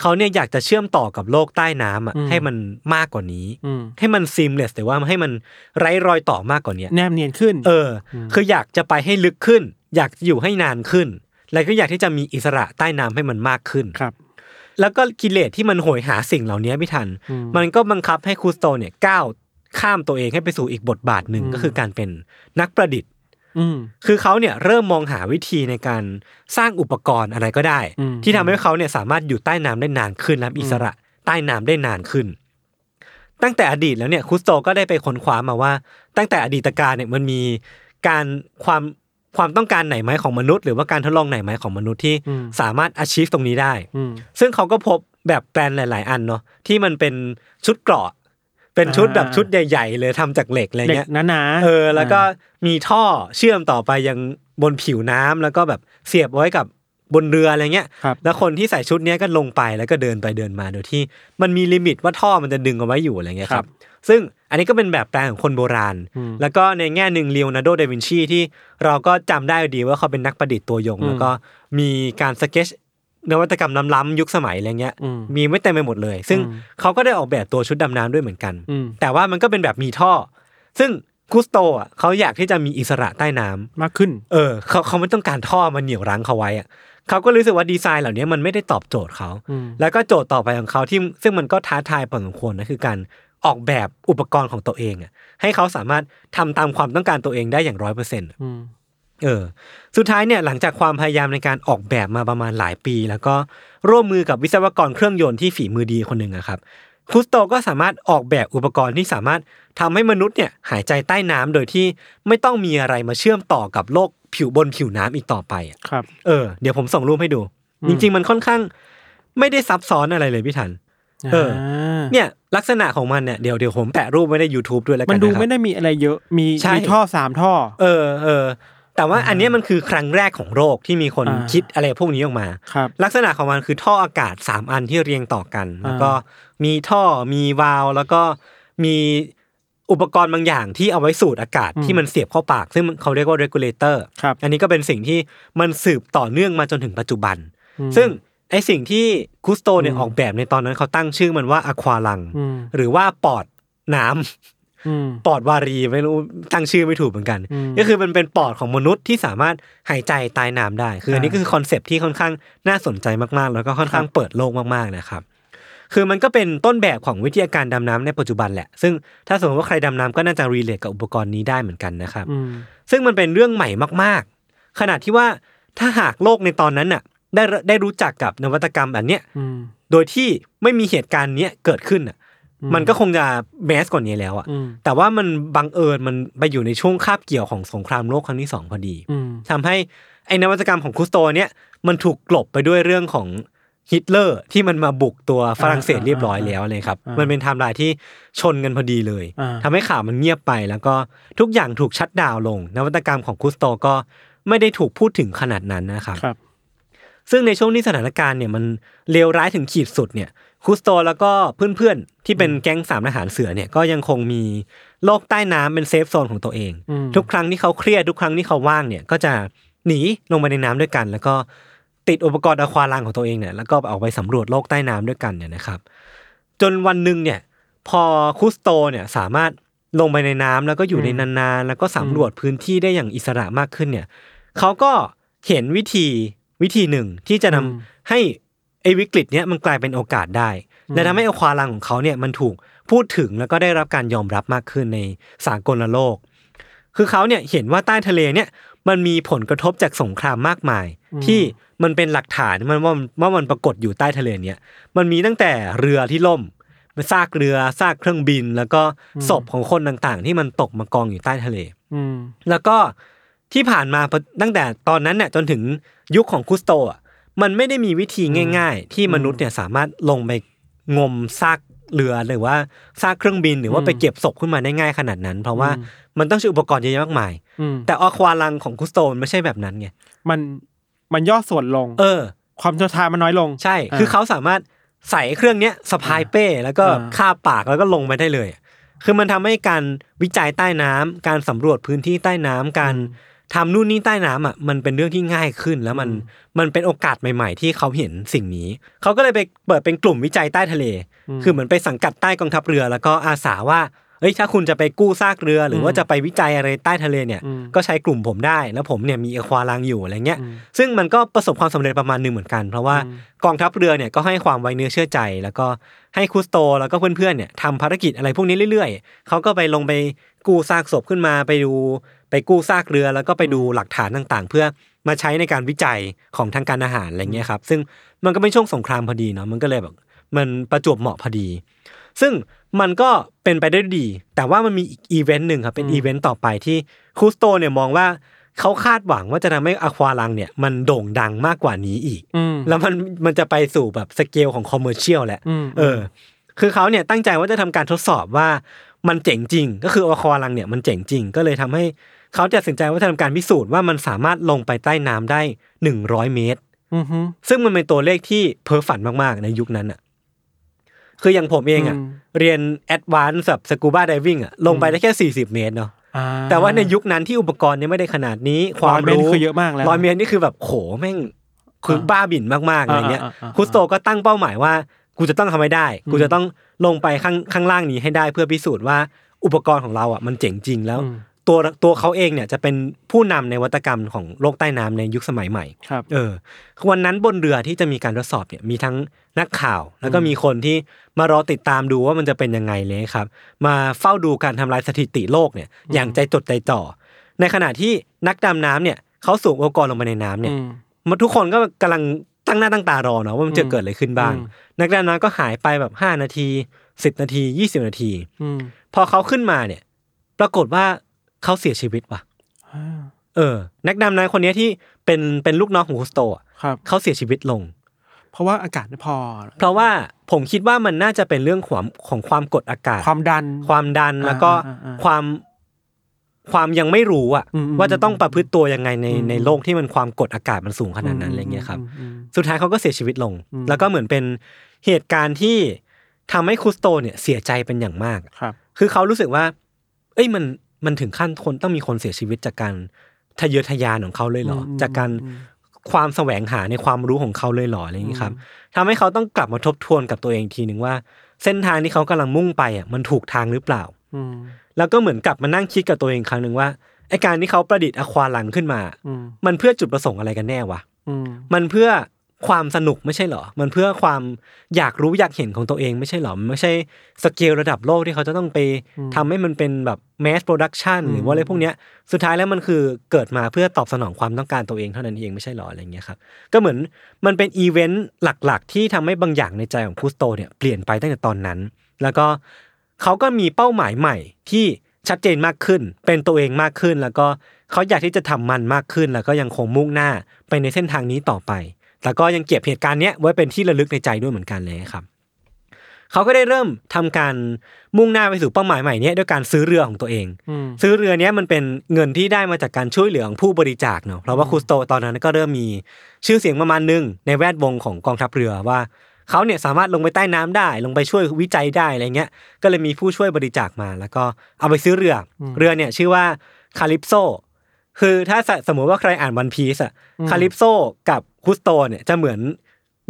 เขาเนี่ยอยากจะเชื่อมต่อกับโลกใต้น้ำอะอืมให้มันมากกว่านี้อืมให้มันซีมเลสหรือว่าให้มันไร้รอยต่อมากกว่านี้แนบเนียนขึ้น เอออคืออยากจะไปให้ลึกขึ้น อยากอยู่ให้นานขึ้น แล้วก็อยากที่จะมีอิสระใต้น้ำให้มันมากขึ้นครับ แล้วก็กิเลสที่มันโหยหาสิ่งเหล่านี้ไม่ทันอืมมันก็บังคับให้คูสโตเนี่ยก้าว ข้ามตัวเองให้ไปสู่อีกบทบาทหนึ่งอืมก็คือการเป็นนักประดิษฐ์อืมคือเขาเนี่ยเริ่มมองหาวิธีในการสร้างอุปกรณ์อะไรก็ได้อืมที่ทำให้เขาเนี่ยสามารถอยู่ใต้น้ำได้นานขึ้นและอิสระใต้น้ำได้นานขึ้น ตั้งแต่อดีตแล้วเนี่ยคุสโตก็ได้ไปค้นคว้ามาว่า ตั้งแต่อดีตการเนี่ยมันมีการความความต้องการไหนไหมของมนุษย์ หรือว่าการทดลองไหนไหมของมนุษย์ที่อืมสามารถ achieve ตรงนี้ได้อืมซึ่งเขาก็พบแบบแปลนหลาย ๆ อันเนาะที่มันเป็นชุดเกราะ เป็นชุดอ่าแบบชุดใหญ่ ๆ เลยทำจากเหล็กอะไรอย่างเงี้ยหนาๆเออ แล้วก็มีท่อเชื่อมต่อไปยังบนผิวน้ำแล้วก็แบบเสียบไว้กับบนเรืออะไรเงี้ยครับแล้วคนที่ใส่ชุดเนี้ยก็ลงไปแล้วก็เดินไปเดินมาโดยที่มันมี limit ว่าท่อมันจะดึงเอาไว้อยู่อะไรเงี้ยครับ ซึ่งอันนี้ก็เป็นแบบแปลนของคนโบราณอืมแล้วก็ในแง่หนึ่งเลโอนาร์โดดาวินชีที่เราก็จำได้ดีว่าเขาเป็นนักประดิษฐ์ตัวยงอืมแล้วก็มีการสเก็ตช นวัตกรรมล้ำๆยุคสมัยอะไรเงี้ยอืมมีไม่เต็มไปหมดเลย ซึ่งอืมเขาก็ได้ออกแบบตัวชุดดำน้ำด้วยเหมือนกันอืมแต่ว่ามันก็เป็นแบบมีท่อ ซึ่งคุสโตอะเขาอยากที่จะมีอิสระใต้น้ำมากขึ้น เออเขาเขาไม่ต้องการท่อมาเหนี่ยวรั้งเขาไว้อะเขาก็รู้สึกว่าดีไซน์เหล่านี้มันไม่ได้ตอบโจทย์เขาอืมแล้วก็โจทย์ต่อไปของเขาที่ซึ่งมันก็ท้าทายพอสมควรนะคือการออกแบบอุปกรณ์ของตัวเองอะให้เขาสามารถทำตามความต้องการตัวเองได้อย่างร้อยเปอร์เซ็นต์อืม เออสุดท้ายเนี่ยหลังจากความพยายามในการออกแบบมาประมาณหลายปี แล้วก็ร่วมมือกับวิศวกรเครื่องยนต์ที่ฝีมือดีคนหนึ่งอะครับคุสโตก็สามารถออกแบบอุปกรณ์ที่สามารถทำให้มนุษย์เนี่ยหายใจใต้น้ำโดยที่ไม่ต้องมีอะไรมาเชื่อมต่อกับโลกผิวบนผิวน้ำอีกต่อไปอะครับ เออเดี๋ยวผมส่งรูปให้ดูอืมจริง ๆ มันค่อนข้าง ไม่ได้ซับซ้อนอะไรเลยพี่ทันเออาเนี่ยลักษณะของมันเนี่ยเดี๋ยวเดี๋ยวผมแปะรูปไว้ใน YouTube ด้วยแล้วกัมันนดูนะครับไม่ได้มีอะไรเยอะมีใช่มีท่อสามท่อ เออเออ แต่ว่าอันเนี้ยมันคือครั้งแรกของโลกที่มีคนอ่าคิดอะไรพวกนี้ออกมาครับลักษณะของมันคือท่ออากาศ 3 อันที่เรียงต่อกันอ่าแล้วก็มีท่อมีวาล์วแล้วก็มีอุปกรณ์บางอย่างที่เอาไว้สูดอากาศที่มันเสียบเข้าปาก ซึ่งเขาเรียกว่า regulator ครับอันนี้ก็เป็นสิ่งที่มันสืบต่อเนื่องมาจนถึงปัจจุบันอืมซึ่งไอสิ่งที่คุสโตเนี่ยอืมออกแบบในตอนนั้นเขาตั้งชื่อมันว่าอะควาลังอืมหรือว่าปอดน้ำอืม ปอดวารีไม่รู้ตั้งชื่อไม่ถูกเหมือนกันอืมก็คือมันเป็นปอดของมนุษย์ที่สามารถหายใจใต้น้ำได้ คืออันนี้อ่าก็คือ concept ที่ค่อนข้างน่าสนใจมากๆ แล้วก็ค่อนข้างครับเปิดโลกมากๆนะครับคือมันก็เป็นต้นแบบของวิทยาการดำน้ำในปัจจุบันแหละ ซึ่งถ้าสมมติว่าใครดำน้ำก็น่าจะ relate กับอุปกรณ์นี้ได้เหมือนกันนะครับอืมซึ่งมันเป็นเรื่องใหม่มากๆ ขนาดที่ว่าถ้าหากโลกในตอนนั้นน่ะ ได้ได้รู้จักกับนวัตกรรมแบบเนี้ยอืมโดยที่ไม่มีเหตุการณ์เนี้ยเกิดขึ้นอะอื มมันก็คงจะ mass กว่านี้แล้วอะอืมแต่ว่ามันบังเอิญมันไปอยู่ในช่วงคาบเกี่ยวของสงครามโลกครั้งที่สองพอดีอืมทำให้ไอ้นวัตกรรมของคุสโตเนี่ยมันถูกกลบไปด้วยเรื่องของฮิตเลอร์ที่มันมาบุกตัวฝรั่งเศสเรียบร้อยแล้วเลยครับอ่ามัมันเป็นไทม์ไลน์ที่ชนกันพอดีเลยอ่าทำให้ข่าวมันเงียบไป แล้วก็ทุกอย่างถูก shut down ลง นวัตกรรมของคุสโตก็ไม่ได้ถูกพูดถึงขนาดนั้นนะครับครับ ซึ่งในช่วงที่สถานการณ์เนี่ยมันเลวร้ายถึงขีดสุดเนี่ย คุสโตแล้วก็เพื่อนๆ ที่เป็นแก๊งสามทหารเสือเนี่ยก็ยังคงมีโลกใต้น้ำเป็นเซฟโซนของตัวเองอืมทุกครั้งที่เขาเครียดทุกครั้งที่เขาว่างเนี่ย ก็จะหนีลงไปในน้ำด้วยกัน แล้วก็ติดอุปกรณ์อะควาลังของตัวเองเนี่ยแล้วก็ออกไปสำรวจโลกใต้น้ำด้วยกันเนี่ยนะครับ จนวันหนึ่งเนี่ย พอคุสโตเนี่ยสามารถลงไปในน้ำแล้วก็อยู่ในนานๆ แล้วก็สำรวจพื้นที่ได้อย่างอิสระมากขึ้นเนี่ยเขาก็เห็นวิธีวิธีหนึ่งที่จะนำอืมให้ ไอ้วิกฤตเนี้ยมันกลายเป็นโอกาสได้และทำให้อควาลังของเขาเนี่ยมันถูกพูดถึงแล้วก็ได้รับการยอมรับมากขึ้นในสากลโลก คือเขาเนี่ยเห็นว่าใต้ทะเลเนี่ยมันมีผลกระทบจากสงครามมากมาย ที่มันเป็นหลักฐานมันว่าว่ามันปรากฏอยู่ใต้ทะเลเนี่ยมันมีตั้งแต่เรือที่ล่มซากเรือซากเครื่องบิน แล้วก็ศพของคนต่างๆ ที่มันตกมากองอยู่ใต้ทะเลอืมแล้วก็ที่ผ่านมาตั้งแต่ตอนนั้นเนี่ยจนถึงยุคของคุสโตอะ มันไม่ได้มีวิธีง่าย ๆ ที่มนุษย์เนี่ยสามารถลงไปงมซากเรือหรือว่าซากเครื่องบินหรือว่าอืมไปเก็บศพขึ้นมาได้ง่ายขนาดนั้น เพราะว่าอืมมันต้องใช้อุปกรณ์เยอะแยะมากมายอืมแต่อควาลังของคุสโตมันไม่ใช่แบบนั้นไงมันมันย่อส่วนลง เออ ความทนทานมันน้อยลงใช่ คือเขาสามารถใส่เครื่องเนี้ยสะพายเป้ แล้วก็อ่าคาบปากแล้วก็ลงไปได้เลยเคือมันทำให้การวิจัยใต้น้ำการสำรวจพื้นที่ใต้น้ำการ ทำนู่นนี่ใต้น้ำอะมันเป็นเรื่องที่ง่ายขึ้น แล้วมันมันเป็นโอกาสใหม่ ๆ ที่เขาเห็นสิ่งนี้ เขาก็เลยไปเปิดเป็นกลุ่มวิจัยใต้ทะเล คือเหมือนไปสังกัดใต้กองทัพเรือ แล้วก็อาสาว่าเอ้ยถ้าคุณจะไปกู้ซากเรือ หรือว่าจะไปวิจัยอะไรใต้ทะเลเนี่ยอืมก็ใช้กลุ่มผมได้ แล้วผมเนี่ยมีอควาลังอยู่อะไรเงี้ยซึ่งมันก็ประสบความสำเร็จประมาณหนึ่งเหมือนกัน เพราะว่ากองทัพเรือเนี่ยก็ให้ความไว้เนื้อเชื่อใจ แล้วก็ให้คุสโตแล้วก็เพื่อนๆเนี่ยทำภารกิจอะไรพวกนี้เรื่อย ๆเขาก็ไปลงไปกู้ซากศพขึ้นมาไปดู ไปกู้ซากเรือแล้วก็ไปดูหลักฐานต่างๆ เพื่อมาใช้ในการวิจัยของทางการอาหารอะไรเงี้ยครับ ซึ่งมันก็เป็นช่วงสงครามพอดีเนาะมันก็เลยแบบมันประจวบเหมาะพอดี ซึ่งมันก็เป็นไปได้ด้วยดีแต่ว่ามันมีอีกอีเวนต์หนึ่งครับเป็นอีเวนต์ต่อไปที่คูสโตเนี่ยมองว่าเขาคาดหวังว่าจะทำให้อควาลังเนี่ยมันโด่งดังมากกว่านี้อีกอืมแล้วมันมันจะไปสู่แบบสเกลของ commercial แหละอืมเออ คือเขาเนี่ยตั้งใจว่าจะทำการทดสอบว่ามันเจ๋งจริง ก็คือ Aqua-Lung เนี่ยมันเจ๋งจริง ก็เลยทำให้ เขาตัดสินใจว่าจะทำการพิสูจน์ว่ามันสามารถลงไปใต้น้ำได้หนึ่งร้อยเมตร อือฮึ ซึ่งมันเป็นตัวเลขที่เพ้อฝันมาก ๆ ในยุคนั้นอะ คืออย่างผมเองอะ อืม เรียน advanced แบบ scuba diving อะ ลงไปได้แค่ 40 เมตรเนาะ อ่าแต่ว่าในยุคนั้นที่อุปกรณ์เนี่ยไม่ได้ขนาดนี้ ความร้อยเมตรรู้คือเยอะมากแล้ว ร้อยเมตรนี่คือแบบโหแม่งคือบ้าบิ่นมากๆอะไรเงี้ยอ่าอ่าอ่า คุสโตก็ตั้งเป้าหมายว่า กูจะต้องทำให้ได้ กูจะต้องลงไปข้างข้างล่างนี้ให้ได้เพื่อพิสูจน์ว่าอุปกรณ์ของเราอะมันเจ๋งจริงแล้วอืม ตัวตัวเขาเองเนี่ยจะเป็นผู้นำในวัตกรรมของโลกใต้น้ำในยุคสมัยใหม่ครับเออวันนั้นบนเรือที่จะมีการทดสอบเนี่ยมีทั้งนักข่าว แล้วก็มีคนที่มารอติดตามดูว่ามันจะเป็นยังไงเลยครับ มาเฝ้าดูการทำลายสถิติโลกเนี่ยอย่างใจจดใจจ่อ ในขณะที่นักดำน้ำเนี่ยเขาสูงอุปกรณ์ลงไปในน้ำเนี่ยอืมมันทุกคนก็กำลังตั้งหน้าตั้งตารอเนาะว่ามันจะอืมเกิดอะไรขึ้นบ้างอืมนักดำน้ำก็หายไปแบบห้านาทีสิบนาทียี่สิบนาทีอืมพอเขาขึ้นมาเนี่ย ปรากฏว่า เขาเสียชีวิตว่ะอ่าเออ นักดำน้ำคนเนี้ยที่เป็นเป็นลูกน้องของคุสโตอะครับเขาเสียชีวิตลง เพราะว่าอากาศไม่พอ เพราะว่าผมคิดว่ามันน่าจะเป็นเรื่องความของความกดอากาศ ความดัน ความดันอ่าแล้วก็อ่าอ่าความความยังไม่รู้อะอืมอืมว่าจะต้องประพฤติตัวยังไงในอืมในโลกที่มันความกดอากาศมันสูงขนาดนั้นอะไรเงี้ยครับมอืมสุดท้ายเขาก็เสียชีวิตลงอืมแล้วก็เหมือนเป็นเหตุการณ์ที่ทำให้คุสโตเนี่ยเสียใจเป็นอย่างมากครับ คือเขารู้สึกว่า เอ้ยมัน มันถึงขั้นคนต้องมีคนเสียชีวิตจากการทะเยอทะยานของเขาเลยเหรออืมจากการอืมความแสวงหาในความรู้ของเขาเลยเหรออะไรอย่างนี้ครับทำให้เขาต้องกลับมาทบทวนกับตัวเองทีหนึ่งว่า เส้นทางที่เขากำลังมุ่งไปอะมันถูกทางหรือเปล่าอืมแล้วก็เหมือนกลับมานั่งคิดกับตัวเองครั้งหนึ่งว่าไอ้การที่เขาประดิษฐ์ Aqua-Lung ขึ้นมาอืมมันเพื่อจุดประสงค์อะไรกันแน่วะอืมมันเพื่อ ความสนุกไม่ใช่เหรอ มันเพื่อความอยากรู้อยากเห็นของตัวเองไม่ใช่เหรอ มันไม่ใช่สเกลระดับโลกที่เขาจะต้องไปทำให้มันเป็นแบบ mass production หรือว่าอะไรพวกเนี้ย สุดท้ายแล้วมันคือเกิดมาเพื่อตอบสนองความต้องการตัวเองเท่านั้นเองไม่ใช่เหรออะไรเงี้ยครับ ก็เหมือนมันเป็นอีเวนต์หลักๆ ที่ทำให้บางอย่างในใจของคุสโตเนี่ยเปลี่ยนไปตั้งแต่ตอนนั้น แล้วก็เขาก็มีเป้าหมายใหม่ที่ชัดเจนมากขึ้น เป็นตัวเองมากขึ้น แล้วก็เขาอยากที่จะทำมันมากขึ้น แล้วก็ยังคงมุ่งหน้าไปในเส้นทางนี้ต่อไป แล้วก็ยังเก็บเหตุการณ์เนี้ยไว้เป็นที่ระลึกในใจด้วยเหมือนกันเลยครับ เขาก็ได้เริ่มทำการมุ่งหน้าไปสู่เป้าหมายใหม่เนี้ยด้วยการซื้อเรือของตัวเองอืมซื้อเรือเนี้ยมันเป็นเงินที่ได้มาจากการช่วยเหลือของผู้บริจาคเนาะเพราะว่าคุสโตตอนนั้นก็เริ่มมีชื่อเสียงประมาณหนึงในแวดวงของกองทัพเรือว่าเขาเนี่ยสามารถลงไปใต้น้ำได้ ลงไปช่วยวิจัยได้อะไรเงี้ย ก็เลยมีผู้ช่วยบริจาคมา แล้วก็เอาไปซื้อเรืออเรือเนี่ยชื่อว่าคาลิปโซ คือถ้าสสมมติว่าใครอ่านวันพีซอะคาลิปโซกับคุสโตเนี่ยจะเหมือน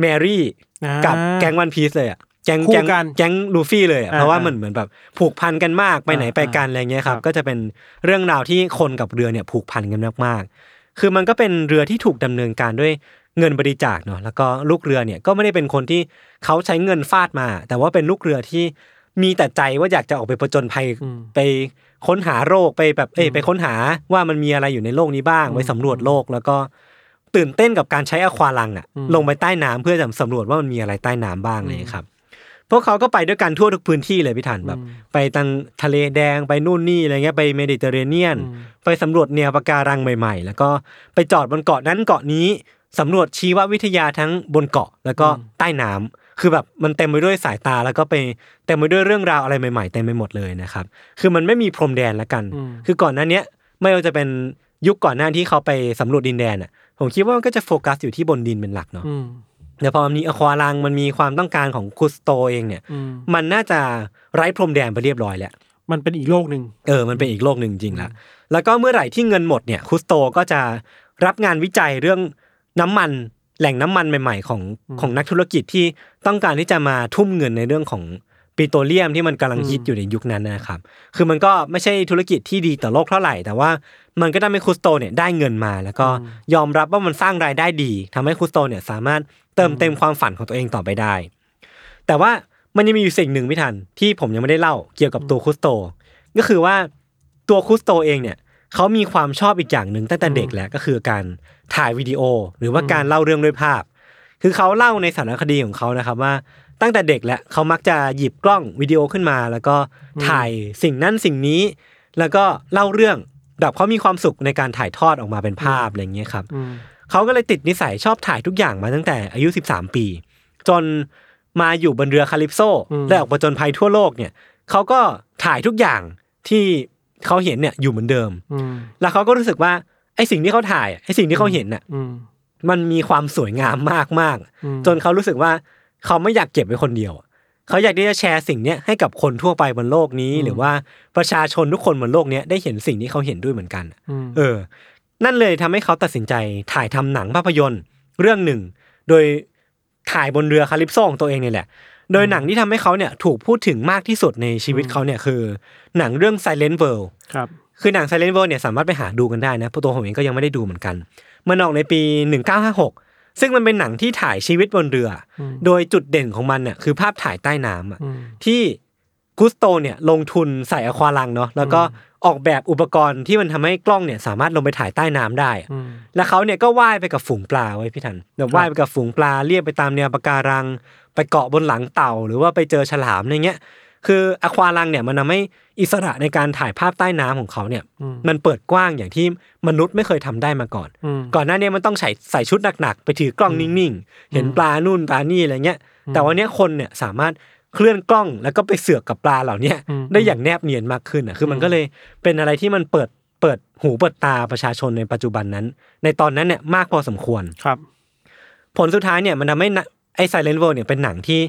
แมรี่อ่ากับแก๊งวันพีซเลยอะแก๊งคู่แก๊งกันแก๊งลูฟี่เลยอะอ่าเพราะว่าอ่ามัมันเหมือนแบบผูกพันกันมากไปไหนอ่าไปกันอะไรเงี้ยครับครับ ก็จะเป็นเรื่องราวที่คนกับเรือเนี่ยผูกพันกันมากๆ คือมันก็เป็นเรือที่ถูกดำเนินการด้วยเงินบริจาคเนาะแล้วก็ลูกเรือเนี่ยก็ไม่ได้เป็นคนที่เขาใช้เงินฟาดมา แต่ว่าเป็นลูกเรือที่มีแต่ใจว่าอยากจะออกไปผจญภัยอืมไป ค้นหาโรคไปแบบเอ้ยไปค้นหาว่ามันมีอะไรอยู่ในโลกนี้บ้างไปสำรวจโลกแล้วก็ตื่นเต้นกับการใช้อควาลังอะอืมลงไปใต้น้ำเพื่อจะสำรวจว่ามันมีอะไรใต้น้ำบ้างเลยครับ พวกเขาก็ไปด้วยกันทั่วทุกพื้นที่เลยพี่ถันแบบ ไปตังทะเลแดงไปนู่นนี่อะไรเงี้ยไปเมดิเตอร์เรเนียน ไปสำรวจแนวปะการังใหม่ ๆ แล้วก็ไปจอดบนเกาะนั้นเกาะนี้สำรวจชีววิทยาทั้งบนเกาะแล้วก็ใต้น้ำ คือแบบมันเต็มไปด้วยสายตาแล้วก็ไปเต็มไปด้วยเรื่องราวอะไรใหม่ๆเต็มไปหมดเลยนะครับ คือมันไม่มีพรมแดนละกันอืมคือก่อนหน้าเนี้ยไม่ว่าจะเป็นยุคก่อนหน้าที่เขาไปสำรวจดินแดนอะ ผมคิดว่ามันก็จะโฟกัสอยู่ที่บนดินเป็นหลักเนาะอืมแต่พอมันมีอควาลังมันมีความต้องการของคุสโตเองเนี่ยอืมมันน่าจะไร้พรมแดนไปเรียบร้อยแล้วมันเป็นอีกโลกหนึ่งเออมันเป็นอีกโลกหนึ่งจริงๆละแล้วก็เมื่อไหร่ที่เงินหมดเนี่ยคุสโตก็จะรับงานวิจัยเรื่องน้ำมัน แหล่งน้ำมันใหม่ ๆ ของของนักธุรกิจที่ต้องการที่จะมาทุ่มเงินในเรื่องของปิโตรเลียมที่มันกำลังฮิตอยู่ในยุคนั้นนะครับ คือมันก็ไม่ใช่ธุรกิจที่ดีต่อโลกเท่าไหร่ แต่ว่ามันก็ทำให้คุสโตเนี่ยได้เงินมา แล้วก็ยอมรับว่ามันสร้างรายได้ดีทำให้คุสโตเนี่ยสามารถเติมเต็มความฝันของตัวเองต่อไปได้ แต่ว่ามันยังมีอยู่สิ่งหนึ่งไม่ทันที่ผมยังไม่ได้เล่าเกี่ยวกับตัวคุสโต ก็คือว่าตัวคุสโตเองเนี่ย เขามีความชอบอีกอย่างหนึ่งตั้งแต่เด็กแล้วก็คือการถ่ายวิดีโอ หรือว่าการเล่าเรื่องด้วยภาพ คือเขาเล่าในสารคดีของเขานะครับว่าตั้งแต่เด็กแล้วเขามักจะหยิบกล้องวิดีโอขึ้นมา แล้วก็ถ่ายสิ่งนั้นสิ่งนี้ แล้วก็เล่าเรื่องแบบเขามีความสุขในการถ่ายทอดออกมาเป็นภาพอะไรอย่างเงี้ยครับอืมเขาก็เลยติดนิสัยชอบถ่ายทุกอย่างมาตั้งแต่อายุ 13 ปี จนมาอยู่บนเรือคาลิปโซอืมและออกประจนภัยทั่วโลกเนี่ยเขาก็ถ่ายทุกอย่างที่ เขาเห็นเนี่ยอยู่เหมือนเดิมอืมแล้วเขาก็รู้สึกว่าไอ้สิ่งที่เขาถ่ายไอ้สิ่งที่เขาเห็นน่ะอืมมันมีความสวยงามมากมากๆอืมจนเขารู้สึกว่าเขาไม่อยากเก็บไว้คนเดียวเขาอยากที่จะแชร์สิ่งเนี้ยให้กับคนทั่วไปบนโลกนี้ หรือว่าประชาชนทุกคนบนโลกเนี้ยได้เห็นสิ่งที่เขาเห็นด้วยเหมือนกันอืมเออ นั่นเลยทำให้เขาตัดสินใจถ่ายทำหนังภาพยนตร์ เรื่องหนึ่ง โดยถ่ายบนเรือคาลิปโซของตัวเองนี่แหละ โดยหนังที่ทำให้เขาเนี่ยถูกพูดถึงมากที่สุดในชีวิตเขาเนี่ยคือ หนังเรื่อง Silent World ครับคือหนัง Silent World เนี่ยสามารถไปหาดูกันได้นะเพราะตัวผมเองก็ยังไม่ได้ดูเหมือนกัน มันออกในปี 1956 ซึ่งมันเป็นหนังที่ถ่ายชีวิตบนเรืออมโดยจุดเด่นของมันเนี่ยคือภาพถ่ายใต้น้ำอะอืมที่กุสโตเนี่ยลงทุนใส่อควาลังเนาะแล้วก็ออกแบบอุปกรณ์ที่มันทำให้กล้องเนี่ยสามารถลงไปถ่ายใต้น้ำได้อะอืมแล้วเขาเนี่ยก็ว่ายไปกับฝูงปลาไว้พี่ทันแบบว่ายไปกับฝูงปลาเรียบไปตามแนวปะการัง ไปเกาะบนหลังเต่า หรือว่าไปเจอฉลามอะไรเงี้ยคืออควาลังเนี่ยมันทาให้อิสระในการถ่ายภาพใต้น้ำของเขาเนี่ยอืมมันเปิดกว้างอย่างที่มนุษย์ไม่เคยทำได้มาก่อนอืมก่อนหน้านี้มันต้องใส่ใส่ชุดหนักๆ ไปถือกล้องนิ่งๆ เห็นปลานู่นปลานี่อะไรเงี้ย แต่วันเนี้ยคนเนี่ยสามารถเคลื่อนกล้องแล้วก็ไปเสือกกับปลาเหล่าเนี้ยอืมได้อย่างแนบเนียนมากขึ้นอะคือมันก็เลยเป็นอะไรที่มันเปิดเปิดหูเปิดตาประชาชนในปัจจุบันนั้น ในตอนนั้นเนี่ยมากพอสมควรครับ ผลสุดท้ายเนี่ยมันทำให้นะไอ้ Silent World เนี่ยเป็นหนังที่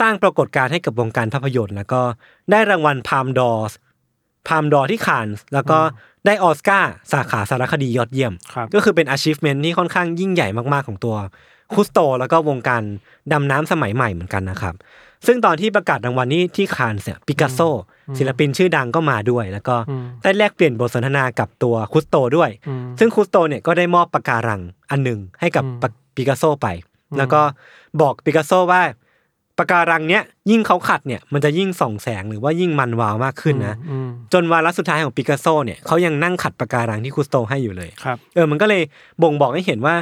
สร้างปรากฏการณ์ให้กับวงการภาพยนตร์ แล้วก็ได้รางวัล Palme d'Or Palme d'Or ที่คานส์แล้วก็ได้ออสการ์สาขาสารคดียอดเยี่ยมครับก็คือเป็น achievement ที่ค่อนข้างยิ่งใหญ่มากๆของตัวคุสโต แล้วก็วงการดำน้ำสมัยใหม่เหมือนกันนะครับ ซึ่งตอนที่ประกาศรางวัลนี้ที่คานส์เนี่ยปิกัสโซศิลปินชื่อดังก็มาด้วย แล้วก็อืมได้แลกเปลี่ยนบทสนทนากับตัวคุสโตด้วยอืมซึ่งคุสโตเนี่ยก็ได้มอบปากการังอันหนึ่งให้กับอืมปากปิกัสโซไป แล้วก็ บอกปิกัสโซว่าปากการังเนี้ยยิ่งเขาขัดเนี่ยมันจะยิ่งส่องแสงหรือว่ายิ่งมันวาวมากขึ้นนะอืมจนวาระสุดท้ายของปิกัสโซเนี่ยเขายังนั่งขัดปากการังที่คุสโตให้อยู่เลยครับเออมันก็เลยบ่งบอกให้เห็นว่า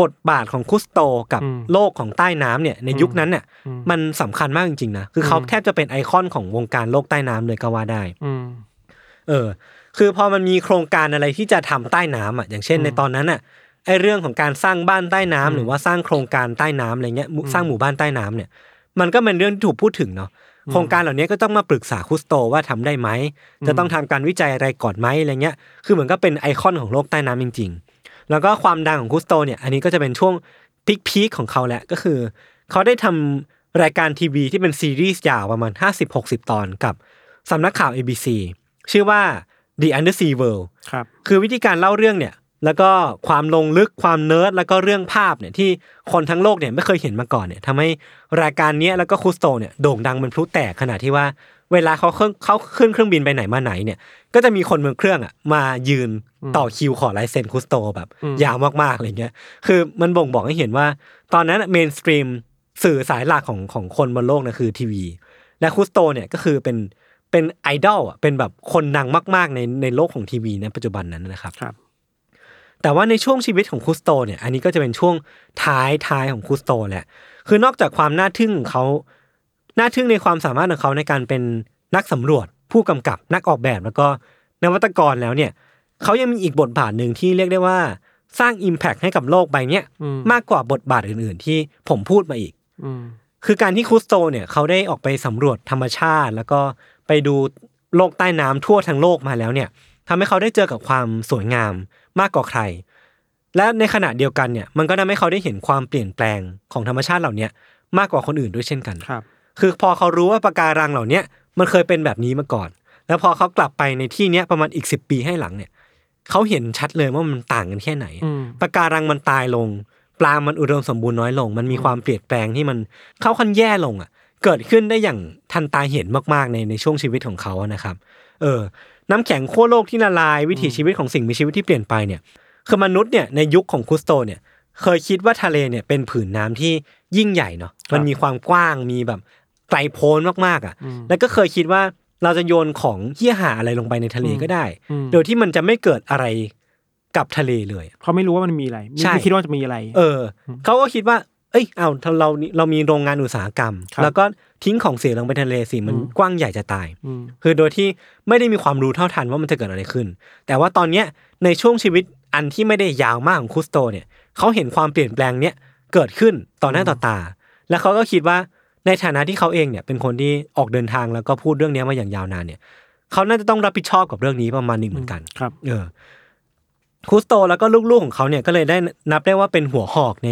บทบาทของคุสโตกับอืมโลกของใต้น้ำเนี่ยในยุคนั้นเนี่ยอืมมันสำคัญมากจริงๆนะคือเขาอืมแทบจะเป็นไอคอนของวงการโลกใต้น้ำเลยก็ว่าได้อืมเออ คือพอมันมีโครงการอะไรที่จะทำใต้น้ำอะอย่างเช่นในตอนนั้นอะไอเรื่องของการสร้างบ้านใต้น้ำหรือว่าสร้างโครงการใต้น้ำอะไรเงี้ยหมู่สร้างหมู่บ้านใต้น้ำเนี่ย มันก็เป็นเรื่องที่ถูกพูดถึงเนาะโครงการเหล่านี้ก็ต้องมาปรึกษาคุสโตว่าทำได้ไหมจะต้องทำการวิจัยอะไรก่อนไหมอะไรเงี้ยคือเหมือนก็เป็นไอคอนของโลกใต้น้ำจริง ๆ แล้วก็ความดังของคุสโตเนี่ยอันนี้ก็จะเป็นช่วงพีคๆของเขาแหละก็คือ เขาได้ทำรายการทีวีที่เป็นซีรีส์ยาวประมาณ 50-60 ตอนกับสำนักข่าว ABC ชื่อว่า The Undersea World ครับคือวิธีการเล่าเรื่องเนี่ย แล้วก็ความลงลึกความเนิร์ดแล้วก็เรื่องภาพเนี่ยที่คนทั้งโลกเนี่ยไม่เคยเห็นมาก่อนเนี่ยทำให้รายการเนี้ยแล้วก็คุสโตเนี่ยโด่งดังเป็นพลุแตกขนาดที่ว่า เวลาเขาเครื่องเขาขึ้นเครื่องบินไปไหนมาไหนเนี่ย ก็จะมีคนบนเครื่องอะมายืนต่อคิวขอลายเซ็นคุสโตแบบอืมยาวมากๆอะไรเงี้ยคือมันบ่งบอกให้เห็นว่า ตอนนั้น mainstream สื่อสายหลักของของคนบนโลกนะคือทีวี และคุสโตเนี่ยก็คือเป็นเป็นไอดอลอะเป็นแบบคนดังมาก ๆ ในในโลกของทีวีในปัจจุบันนั้นนะครับครับ แต่ว่าในช่วงชีวิตของคุสโตเนี่ยอันนี้ก็จะเป็นช่วงท้ายท้ายของคุสโตแหละคือนอกจากความน่าทึ่งของเขาน่าทึ่งในความสามารถของเขาในการเป็นนักสำรวจ ผู้กำกับนักออกแบบแล้วก็นวัตกรแล้วเนี่ยเขายังมีอีกบทบาทหนึ่งที่เรียกได้ว่าสร้าง Impact ให้กับโลกใบเนี้ยอืมมากกว่าบทบาทอื่น ๆ ที่ผมพูดมาอีกอืมคือการที่คุสโตเนี่ยเขาได้ออกไปสำรวจธรรมชาติ แล้วก็ไปดูโลกใต้น้ำทั่วทั้งโลกมาแล้วเนี่ยทำให้เขาได้เจอกับความสวยงาม มากกว่าใคร และในขณะเดียวกันเนี่ยมันก็ทำให้เขาได้เห็นความเปลี่ยนแปลงของธรรมชาติเหล่าเนี้ยมากกว่าคนอื่นด้วยเช่นกันครับ คือพอเขารู้ว่าปะการังเหล่าเนี้ยมันเคยเป็นแบบนี้มาก่อน แล้วพอเขากลับไปในที่เนี้ยประมาณอีกสิบปีให้หลังเนี่ยเขาเห็นชัดเลยว่ามันต่างกันแค่ไหนอืมปะการังมันตายลง ปลา มันอุดมสมบูรณ์น้อยลง มันมีความเปลี่ยนแปลงที่มันเข้าขั้นแย่ลงอะ เกิดขึ้นได้อย่างทันตาเห็นมากๆในในช่วงชีวิตของเขาอะนะครับ เออ น้ำแข็งขั้วโลกที่ละลายวิถีชีวิตของสิ่งมีชีวิตที่เปลี่ยนไปเนี่ยคือมนุษย์เนี่ยในยุคของคุสโตเนี่ยเคยคิดว่าทะเลเนี่ยเป็นผืนน้ำที่ยิ่งใหญ่เนาะมันมีความกว้างมีแบบไกลโพ้นมากๆอะ แล้วก็เคยคิดว่าเราจะโยนของเหี้ยหาอะไรลงไปในทะเลก็ได้อืมโดยที่มันจะไม่เกิดอะไรกับทะเลเลย เขาไม่รู้ว่ามันมีอะไรใช่ไม่คิดว่าจะมีอะไร เออ เขาก็คิดว่า เอ้ยเอาเราเราเรามีโรงงานอุตสาหกรรมครับแล้วก็ทิ้งของเสียลงไปทะเลสิมันอืมกว้างใหญ่จะตายอืมคือโดยที่ไม่ได้มีความรู้เท่าทันว่ามันจะเกิดอะไรขึ้น แต่ว่าตอนเนี้ยในช่วงชีวิตอันที่ไม่ได้ยาวมากของคุสโตเนี่ยเขาเห็นความเปลี่ยนแปลงเนี้ยเกิดขึ้นต่อหน้าต่อตา แล้วเขาก็คิดว่าในฐานะที่เขาเองเนี่ยเป็นคนที่ออกเดินทางแล้วก็พูดเรื่องเนี้ยมาอย่างยาวนานเนี่ยเขาน่าจะต้องรับผิดชอบกับเรื่องนี้ประมาณหนึ่งเหมือนกันครับเออคุสโตแล้วก็ลูกๆของเขาเนี่ยก็เลยได้นับได้ว่าเป็นหัวหอกใน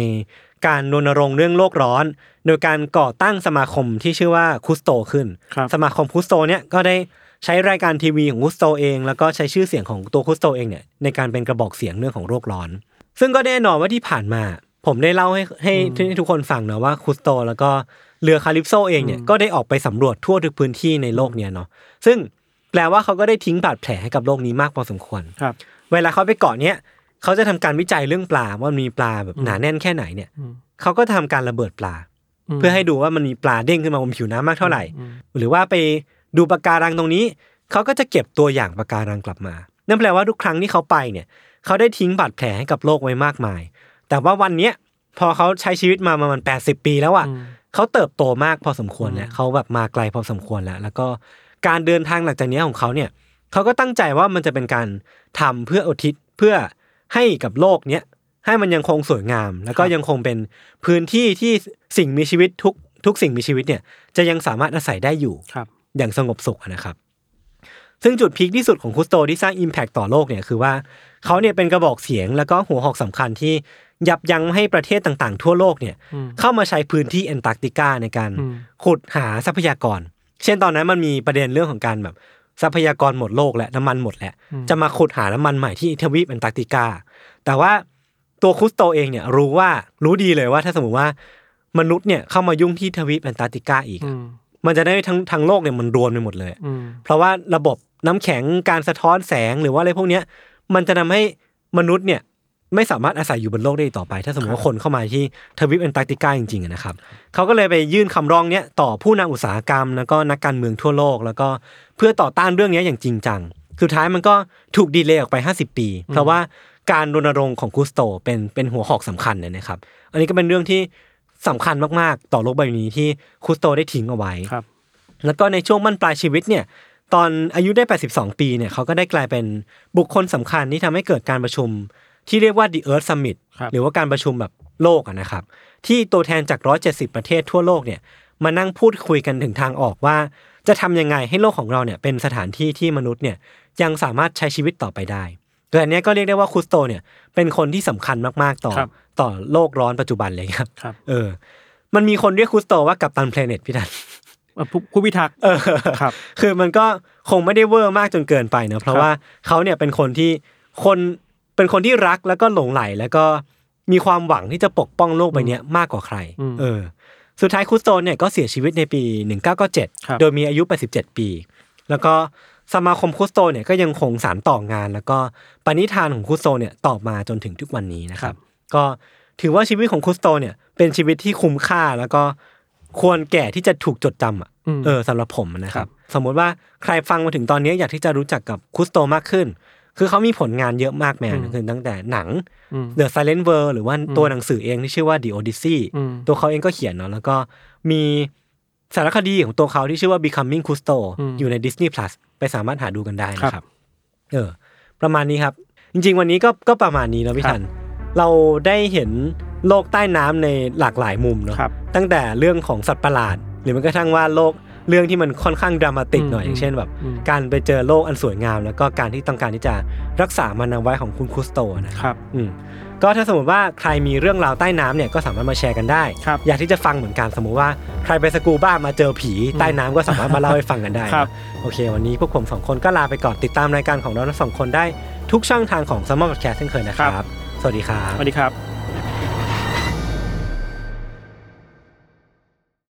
การรณรงค์เรื่องโลกร้อน โดยการก่อตั้งสมาคมที่ชื่อว่าคุสโตขึ้นครับสมาคมคุสโตเนี่ยก็ได้ใช้รายการทีวีของคุสโตเอง แล้วก็ใช้ชื่อเสียงของตัวคุสโตเองเนี่ยในการเป็นกระบอกเสียงเรื่องของโรคร้อน ซึ่งก็แน่นอนว่าที่ผ่านมา ผมได้เล่าให้ให้ให้ทุกคนฟังนะว่าคุสโต แล้วก็เรือคาลิปโซเองเนี่ยก็ได้ออกไปสำรวจทั่วทุกพื้นที่ในโลกเนี่ยเนาะซึ่งแปลว่าเขาก็ได้ทิ้งบาดแผลให้กับโลกนี้มากพอสมควรครับ เวลาเขาไปเกาะเนี้ย เขาจะทำการวิจัยเรื่องปลาว่ามีปลาแบบหนาแน่นแค่ไหนเนี่ยอืมเขาก็ทำการระเบิดปลา เพื่อให้ดูว่ามันมีปลาเด้งขึ้นมาบนผิวน้ำมากเท่าไหร่ หรือว่าไปดูปะการังตรงนี้เขาก็จะเก็บตัวอย่างปะการังกลับมา นั่นแปลว่าทุกครั้งที่เขาไปเนี่ยเขาได้ทิ้งบาดแผลให้กับโลกไว้มากมาย แต่ว่าวันเนี้ยพอเขาใช้ชีวิตมาประมาณแปดสิบปีแล้วอะอืมเขาเติบโตมากพอสมควรแล้วเขาแบบมาไกลพอสมควรแล้ว แล้วก็การเดินทางหลังจากเนี้ยของเขาเนี่ยเขาก็ตั้งใจว่ามันจะเป็นการทำเพื่ออุทิศเพื่อ ให้กับโลกเนี้ยให้มันยังคงสวยงาม แล้วก็ยังคงเป็นพื้นที่ที่สิ่งมีชีวิตทุกทุกสิ่งมีชีวิตเนี่ยจะยังสามารถอาศัยได้อยู่ครับอย่างสงบสุขอะนะครับ ซึ่งจุดพีคที่สุดของคุสโตที่สร้าง Impact ต่อโลกเนี่ยคือว่าเขาเนี่ยเป็นกระบอกเสียงแล้วก็หัวหอกสำคัญที่ยับยั้งให้ประเทศต่างๆ ทั่วโลกเนี่ยอืมเข้ามาใช้พื้นที่แอนตาร์กติกาในการอืมขุดหาทรัพยากร เช่นตอนนั้นมันมีประเด็นเรื่องของการแบบ ทรัพยากรหมดโลกและน้ำมันหมดแล้วจะมาขุดหาน้ำมันใหม่ที่ทวีปแอนตาร์กติกา แต่ว่าตัวคุสโตเองเนี่ยรู้ว่ารู้ดีเลยว่าถ้าสมมติว่ามนุษย์เนี่ยเข้ามายุ่งที่ทวีปแอนตาร์กติกาอีกอะอืมมันจะได้ทั้งทั้งโลกเนี่ยมันรวนไปหมดเลยอืมเพราะว่าระบบน้ำแข็งการสะท้อนแสงหรือว่าอะไรพวกเนี้ยมันจะทำให้มนุษย์เนี่ย ไม่สามารถอาศัยอยู่บนโลกได้อีกต่อไป ถ้าสมมติว่าคนเข้ามาที่ทวีปแอนตาร์กติกาจริงๆอะนะครับเขาก็เลยไปยื่นคำร้องเนี้ยต่อผู้นำอุตสาหกรรม แล้วก็นักการเมืองทั่วโลก แล้วก็เพื่อต่อต้านเรื่องเนี้ยอย่างจริงจังสุดท้ายมันก็ถูกดีเลย์ออกไป 50 ปี เพราะว่าการรณรงค์ของกุสโตเป็นเป็นหัวหอกสำคัญเนี่ยนะครับ อันนี้ก็เป็นเรื่องที่สำคัญมากๆ ต่อโลกใบนี้ที่คุสโตได้ทิ้งเอาไว้ครับ แล้วก็ในช่วงบั้นปลายชีวิตเนี่ยตอนอายุได้ 82 ปีเนี่ยเขาก็ได้กลายเป็นบุคคลสำคัญที่ทำให้เกิดการประชุม ที่เรียกว่า The Earth Summit ครับหรือว่าการประชุมแบบโลกอะนะครับ ที่ตัวแทนจาก 170 ประเทศทั่วโลกเนี่ยมานั่งพูดคุยกันถึงทางออกว่า จะทำยังไงให้โลกของเราเนี่ยเป็นสถานที่ที่มนุษย์เนี่ยยังสามารถใช้ชีวิตต่อไปได้โดยอันเนี้ยก็เรียกได้ว่าคุสโตเนี่ยเป็นคนที่สำคัญมากๆต่อครับต่อโลกร้อนปัจจุบันเลยครับครับ เออ มันมีคนเรียกคุสโตว่ากัปตันเพลเน็ตพี่ทันเอ่อผู้ผู้พิทักษ์เออครับ คือมันก็คงไม่ได้เวอร์มากจนเกินไปนะเพราะครับว่าเขาเนี่ยเป็นคนที่คน เป็นคนที่รักแล้วก็หลงไหลแล้วก็มีความหวังที่จะปกป้องโลกใบเนี้ยมากกว่าใครอืมเออ สุดท้ายคุสโตนเนี่ยก็เสียชีวิตในปีครับ1997 โดยมีอายุ 87 ปี แล้วก็สมาคมคุสโตเนี่ยก็ยังคงสานต่องาน แล้วก็ปณิธานของคุสโตเนี่ยต่อมาจนถึงทุกวันนี้นะครับ ก็ถือว่าชีวิตของคุสโตเนี่ยเป็นชีวิตที่คุ้มค่าแล้วก็ควรแก่ที่จะถูกจดจำอะอืมเออสำหรับผมนะคครัรับบสมมุติว่าใครฟังมาถึงตอนนี้อยากที่จะรู้จักกับคุสโตมากขึ้น คือเขามีผลงานเยอะมากแมนคือตั้งแต่หนังอืม The Silent World หรือว่าตัวหนังสือเองที่ชื่อว่า The Odyssey อืมตัวเขาเองก็เขียนเนาะแล้วก็มีสารคดีของตัวเขาที่ชื่อว่า Becoming Cousteau อืมอยู่ใน Disney Plus ไปสามารถหาดูกันได้นะคครัรับบเออ ประมาณนี้ครับ จริง ๆ วันนี้ก็ก็ประมาณนี้แล้วพี่ครับทัน เราได้เห็นโลกใต้น้ำในหลากหลายมุมเนาะครับตั้งแต่เรื่องของสัตว์ประหลาด หรือแม้กระทั่งว่าโลก เรื่องที่มันค่อนข้างดรามาติกหน่อยอืมอย่างเช่นแบบอืมการไปเจอโลกอันสวยงาม แล้วก็การที่ต้องการที่จะรักษามันเอาไว้ของคุณคุสโตนะครับครับอืมก็ถ้าสมมติว่าใครมีเรื่องราวใต้น้ำเนี่ยก็สามารถมาแชร์กันได้ครับอยากที่จะฟังเหมือนกันสมมุติว่าใครไปสกูบ้ามาเจอผีใต้น้ำก็สามารถมาเล่าให้ฟังกันได้ครับนะโอเค วันนี้พวกผมสองคนก็ลาไปก่อนติดตามรายการของเราทั้งสองคนได้ทุกช่องทางของ s ม m ม r Podcast เช่นเคยนะครับ สวัสดีครับ สวัสดีครับ